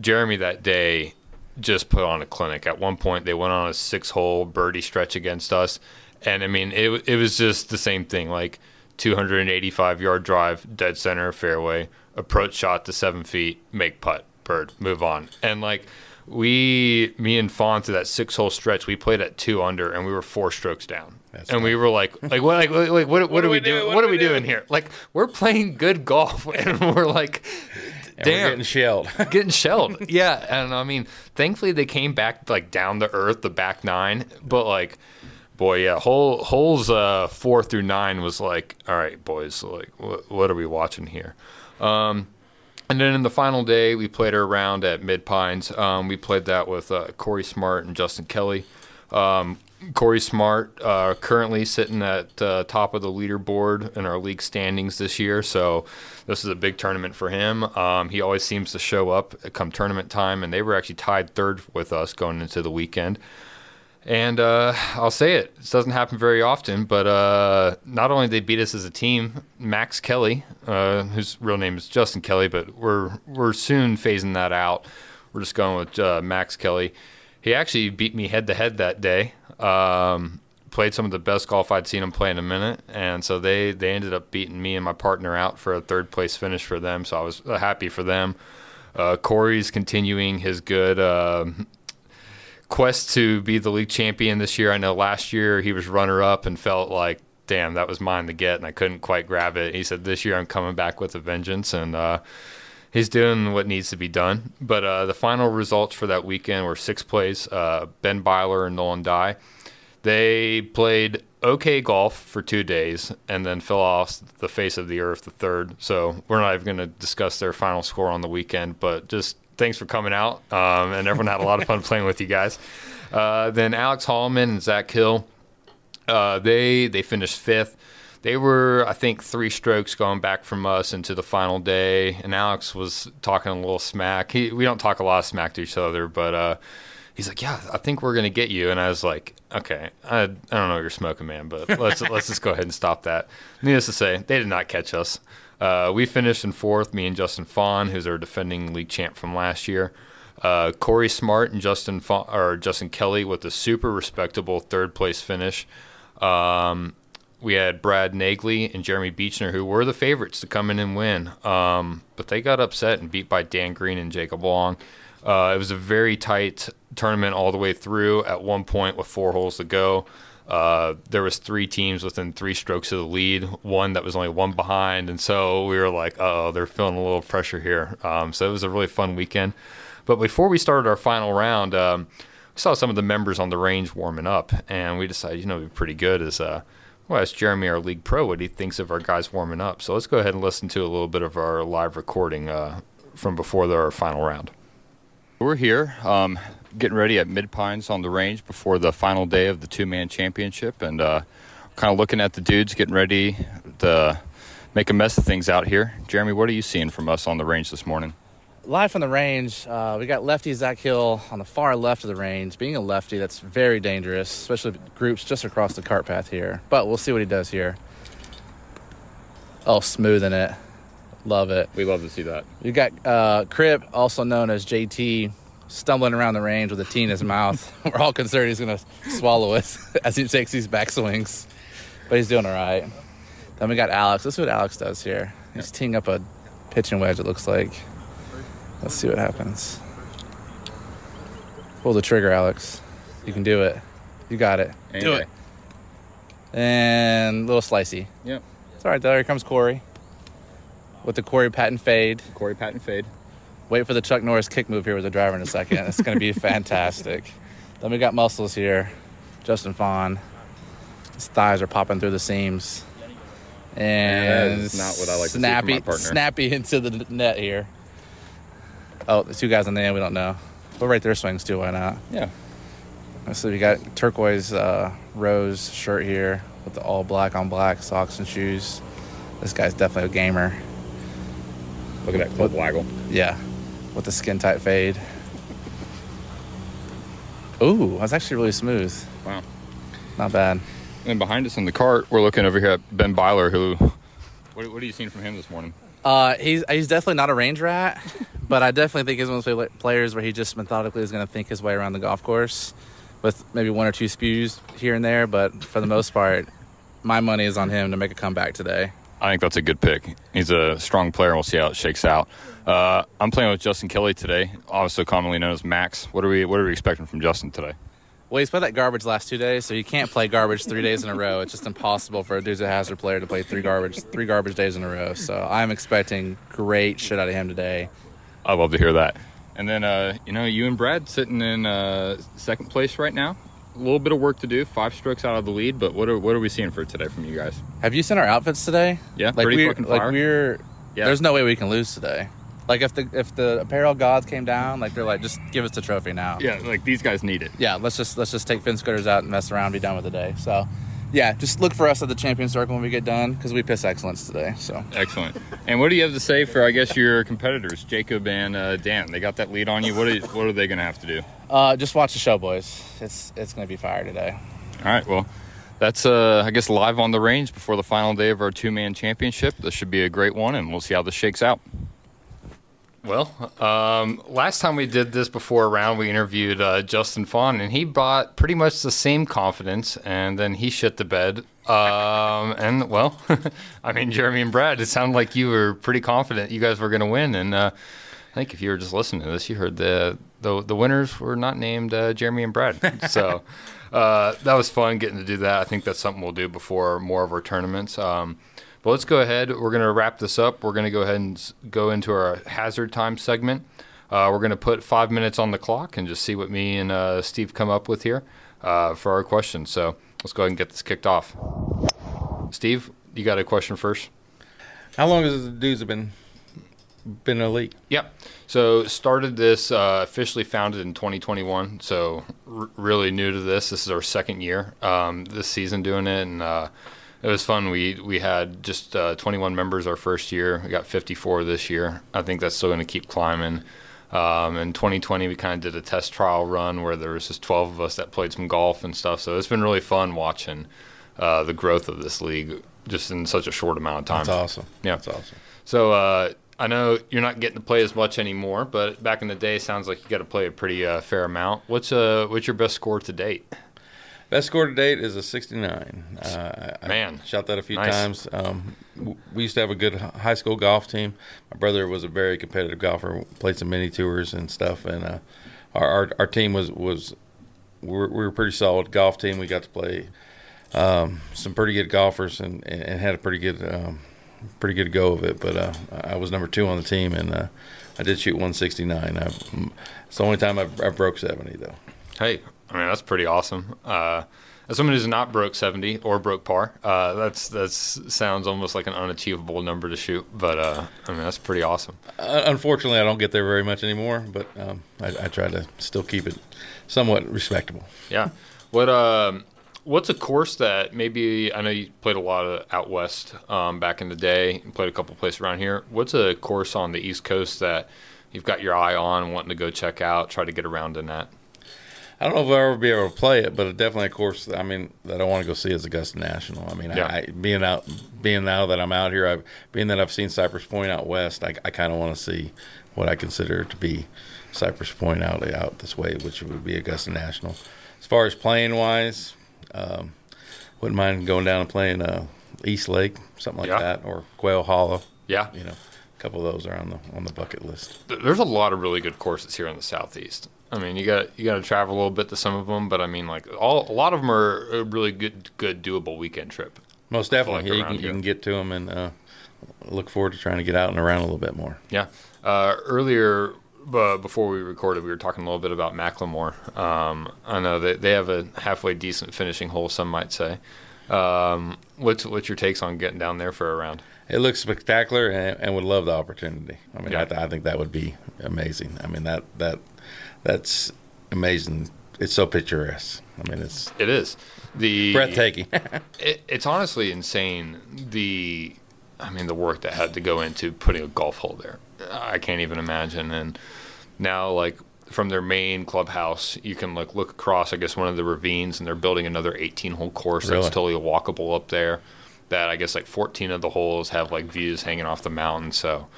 Jeremy that day just put on a clinic. At one point, they went on a six-hole birdie stretch against us, and I mean, it it was just the same thing. Like 285 yard drive, dead center fairway, approach shot to seven feet, make putt, bird, move on, and like. We, me and Fawn, through that six-hole stretch, we played at two under, and we were four strokes down. That's and we were like, like what, like, like, like, what, what, are we doing? What, What are are we we doing here? Like, we're playing good golf, and we're like, And damn, we're getting shelled. getting shelled. yeah, and I mean, thankfully they came back like down the earth, the back nine. But like, boy, yeah, hole holes uh, four through nine was like, all right, boys, like, what, what are we watching here? Um, and then in the final day, we played our round at Mid Pines. Um, we played that with uh, Corey Smart and Justin Kelly. Um, Corey Smart uh, currently sitting at uh, top of the leaderboard in our league standings this year, so this is a big tournament for him. Um, he always seems to show up come tournament time, and they were actually tied third with us going into the weekend. And uh, I'll say it, this doesn't happen very often, but uh, not only did they beat us as a team, Max Kelly, uh, whose real name is Justin Kelly, but we're we're soon phasing that out. We're just going with uh, Max Kelly. He actually beat me head to head that day. Um, played some of the best golf I'd seen him play in a minute, and so they they ended up beating me and my partner out for a third place finish for them. So I was uh, happy for them. Uh, Corey's continuing his good. um quest to be the league champion this year. I know last year he was runner up and felt like, damn, that was mine to get, and I couldn't quite grab it. He said, this year I'm coming back with a vengeance, and uh, he's doing what needs to be done. But uh, the final results for that weekend were six plays uh, Ben Byler and Nolan Dye. They played okay golf for two days and then fell off the face of the earth the third. So we're not even going to discuss their final score on the weekend, but just thanks for coming out. Um, and everyone had a lot of fun playing with you guys. Uh, then Alex Hallman and Zach Hill, uh, they they finished fifth. They were, I think, three strokes going back from us into the final day, and Alex was talking a little smack. He, we don't talk a lot of smack to each other, but uh, he's like, "Yeah, I think we're gonna get you." And I was like, "Okay, I, I don't know what you're smoking, man, but let's let's just go ahead and stop that." Needless to say, they did not catch us. Uh, we finished in fourth, me and Justin Fawn, who's our defending league champ from last year. Uh, Corey Smart and Justin or Justin Kelly with a super respectable third place finish. Um, we had Brad Nagley and Jeremy Beechner, who were the favorites to come in and win, um, but they got upset and beat by Dan Green and Jacob Long. Uh, it was a very tight tournament all the way through. At one point, with four holes to go, uh, there was three teams within three strokes of the lead. One that was only one behind, and so we were like, "Oh, they're feeling a little pressure here." Um, so it was a really fun weekend. But before we started our final round, um, we saw some of the members on the range warming up, and we decided, you know, it'd be pretty good is uh, well, ask Jeremy, our league pro, what he thinks of our guys warming up. So let's go ahead and listen to a little bit of our live recording uh, from before our final round. We're here, um, getting ready at Mid Pines on the range before the final day of the two man championship, and uh, kind of looking at the dudes getting ready to make a mess of things out here. Jeremy, what are you seeing from us on the range this morning? Live from the range, uh, we got lefty Zach Hill on the far left of the range. Being a lefty, that's very dangerous, especially groups just across the cart path here. But we'll see what he does here. Oh, smoothing it. Love it. We love to see that. You got uh, Crip, also known as JT, stumbling around the range with a tee in his mouth. We're all concerned he's going to swallow us as he takes these backswings. But he's doing all right. Then we got Alex. Let's see what Alex does here. He's teeing up a pitching wedge. It looks like. Let's see what happens. Pull the trigger, Alex. You can do it. You got it. Do it. And a little slicey. Yep. It's all right, though. Here comes Corey with the Corey Pavin fade. Corey Pavin fade. Wait for the Chuck Norris kick move here with the driver in a second. It's going to be fantastic. Then we got muscles here. Justin Fawn. His thighs are popping through the seams. And is not what I like to see from snappy, snappy into the net here. Oh, the two guys on the end, we don't know. We'll rate their swings too. Why not? Yeah. So we got turquoise uh, rose shirt here with the all black on black socks and shoes. This guy's definitely a gamer. Look at that club waggle. Yeah, with the skin tight fade. Ooh, that's actually really smooth. Wow. Not bad. And behind us in the cart, we're looking over here at Ben Byler, who. What, what are you seeing from him this morning? Uh, he's he's definitely not a range rat, but I definitely think he's one of those players where he just methodically is going to think his way around the golf course, with maybe one or two spews here and there. But for the most part, my money is on him to make a comeback today. I think that's a good pick. He's a strong player, we'll see how it shakes out. Uh, I'm playing with Justin Kelly today, also commonly known as Max. What are we What are we expecting from Justin today? Well, he's played that garbage last two days, so you can't play garbage three days in a row. It's just impossible for a of Hazard player to play three garbage three garbage days in a row. So I'm expecting great shit out of him today. I love to hear that. And then, uh, you know, you and Brad sitting in uh, second place right now. A little bit of work to do, five strokes out of the lead. But what are what are we seeing for today from you guys? Have you seen our outfits today? Yeah, like fucking like we're. Yeah. There's no way we can lose today. Like if the if the apparel gods came down, like they're like, just give us the trophy now. Yeah, like these guys need it. Yeah, let's just let's just take fin scooters out and mess around, be done with the day. So, yeah, just look for us at the champion circle when we get done because we piss excellence today. So Excellent. And what do you have to say for I guess your competitors, Jacob and uh, Dan? They got that lead on you. What are, what are they going to have to do? Uh, just watch the show, boys. It's it's gonna be fire today. All right. Well, that's uh, I guess live on the range before the final day of our two man championship. This should be a great one, and we'll see how this shakes out. Well, um, last time we did this before a round, we interviewed uh, Justin Fawn, and he brought pretty much the same confidence, and then he shit the bed. Um, and well, I mean, Jeremy and Brad, it sounded like you were pretty confident you guys were going to win, and uh, I think if you were just listening to this, you heard the the, the winners were not named uh, Jeremy and Brad. So uh, that was fun getting to do that. I think that's something we'll do before more of our tournaments. Um, but let's go ahead. We're going to wrap this up. We're going to go ahead and go into our hazard time segment. Uh, we're going to put five minutes on the clock and just see what me and uh, Steve come up with here uh, for our questions. So let's go ahead and get this kicked off. Steve, you got a question first? How long has the dudes have been been the league? Yep. So started this uh, officially founded in 2021. So r- really new to this. This is our second year um, this season doing it, and uh, it was fun. We we had just uh, 21 members our first year. We got 54 this year. I think that's still going to keep climbing. Um, in 2020, we kind of did a test trial run where there was just 12 of us that played some golf and stuff. So it's been really fun watching uh, the growth of this league just in such a short amount of time. That's awesome. Yeah. That's awesome. So uh, I know you're not getting to play as much anymore, but back in the day, it sounds like you got to play a pretty uh, fair amount. What's uh what's your best score to date? Best score to date is a 69. Uh, I- Man. I shot that a few Nice. times. Um, we used to have a good high school golf team. My brother was a very competitive golfer. Played some mini tours and stuff, and uh, our, our our team was was we were, we were a pretty solid golf team. We got to play um, some pretty good golfers and, and, and had a pretty good um, pretty good go of it. But uh, I was number two on the team, and uh, I did shoot 169. I, it's the only time I've, I've broke 70 though. Hey, I mean that's pretty awesome. Uh, as someone who's not broke 70 or broke par, uh, that's that's sounds almost like an unachievable number to shoot. But uh, I mean that's pretty awesome. Uh, unfortunately, I don't get there very much anymore, but um, I, I try to still keep it somewhat respectable. Yeah. What um what's a course that maybe I know you played a lot of out west um, back in the day, and played a couple places around here. What's a course on the East Coast that you've got your eye on, and wanting to go check out, try to get around in that? I don't know if I'll ever be able to play it, but definitely a course. I mean, that I want to go see is Augusta National. I mean, Yeah. I, I being out, being now that I'm out here, I've being that I've seen Cypress Point out west. I, I kind of want to see what I consider to be Cypress Point out out this way, which would be Augusta National. As far as playing wise, um, wouldn't mind going down and playing uh, East Lake, something like Yeah. that, or Quail Hollow. Yeah. You know, a couple of those are on the on the bucket list. There's a lot of really good courses here in the southeast. I mean, you got you got to travel a little bit to some of them, but I mean, like all a lot of them are a really good good doable weekend trip. Most definitely, like yeah, you, can, you can get to them and uh, look forward to trying to get out and around a little bit more. Yeah. Uh, earlier, uh, before we recorded, we were talking a little bit about McLemore. Um, I know that they have a halfway decent finishing hole, some might say. Um, what's what's your takes on getting down there for a round? It looks spectacular, and, and would love the opportunity. I mean, Yeah. I, th- I think that would be amazing. I mean, that that that's amazing. It's so picturesque. I mean, it's It is the breathtaking. It, it's honestly insane. The, I mean, the work that had to go into putting a golf hole there. I can't even imagine. And now, like from their main clubhouse, you can like look across, I guess, one of the ravines, and they're building another 18-hole course Really? that's totally walkable up there. That I guess like 14 of the holes have like views hanging off the mountain. So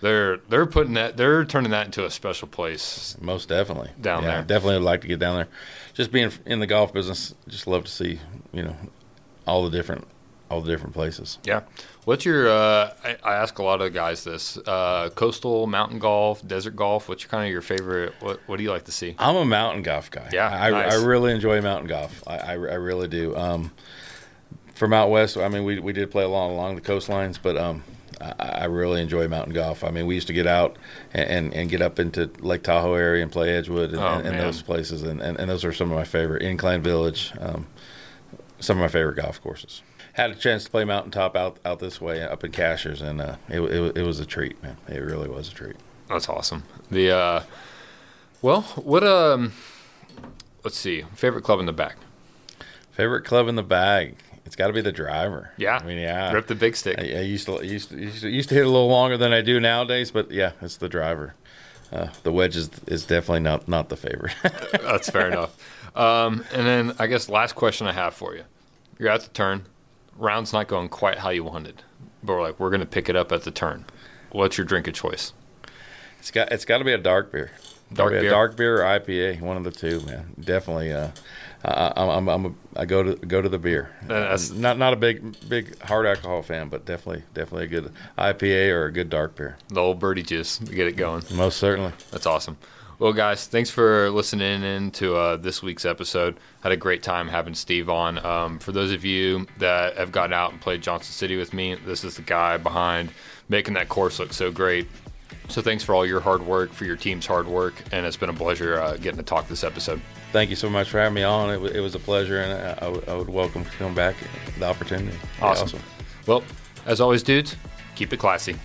they're they're putting that they're turning that into a special place. Most definitely Down Yeah, there. Definitely would like to get down there. Just being in the golf business, just love to see you know all the different all the different places. Yeah. What's your? Uh, I, I ask a lot of the guys this: uh, coastal, mountain golf, desert golf. What's kind of your favorite? What What do you like to see? I'm a mountain golf guy. Yeah, I, nice. I really enjoy mountain golf. I, I, I really do. Um, from out west, I mean, we, we did play along along the coastlines, but um, I, I really enjoy mountain golf. I mean, we used to get out and, and, and get up into Lake Tahoe area and play Edgewood and, Oh, and, and those places, and, and, and those are some of my favorite. Incline Village, um, some of my favorite golf courses. Had a chance to play mountaintop out out this way up in Cashiers, and uh, it, it, it was a treat, man. It really was a treat. That's awesome. The uh, well, what um, let's see, favorite club in the back. Favorite club in the bag? It's got to be the driver. Yeah, I mean, yeah. rip the big stick. I, I used to used to, used to used to hit a little longer than I do nowadays, but yeah, it's the driver. Uh, the wedge is, is definitely not not the favorite. That's fair enough. Um, and then I guess last question I have for you: You're at the turn, round's not going quite how you wanted, but we're like we're gonna pick it up at the turn. What's your drink of choice? it's got it's got to be a dark beer. Dark beer? dark beer or IPA, one of the two, man. Definitely. Uh, I, I'm, I'm, I'm a, I go to go to the beer. That's- not not a big big hard alcohol fan, but definitely definitely a good IPA or a good dark beer. The old birdie juice to get it going. Most certainly. That's awesome. Well, guys, thanks for listening in to uh, this week's episode. Had a great time having Steve on. Um, for those of you that have gotten out and played Johnson City with me, this is the guy behind making that course look so great. So thanks for all your hard work, for your team's hard work, and it's been a pleasure uh, getting to talk this episode. Thank you so much for having me on. It, wa- it was a pleasure, and I, I would- welcome to come back the opportunity. Yeah, Awesome. Well, as always, dudes, keep it classy.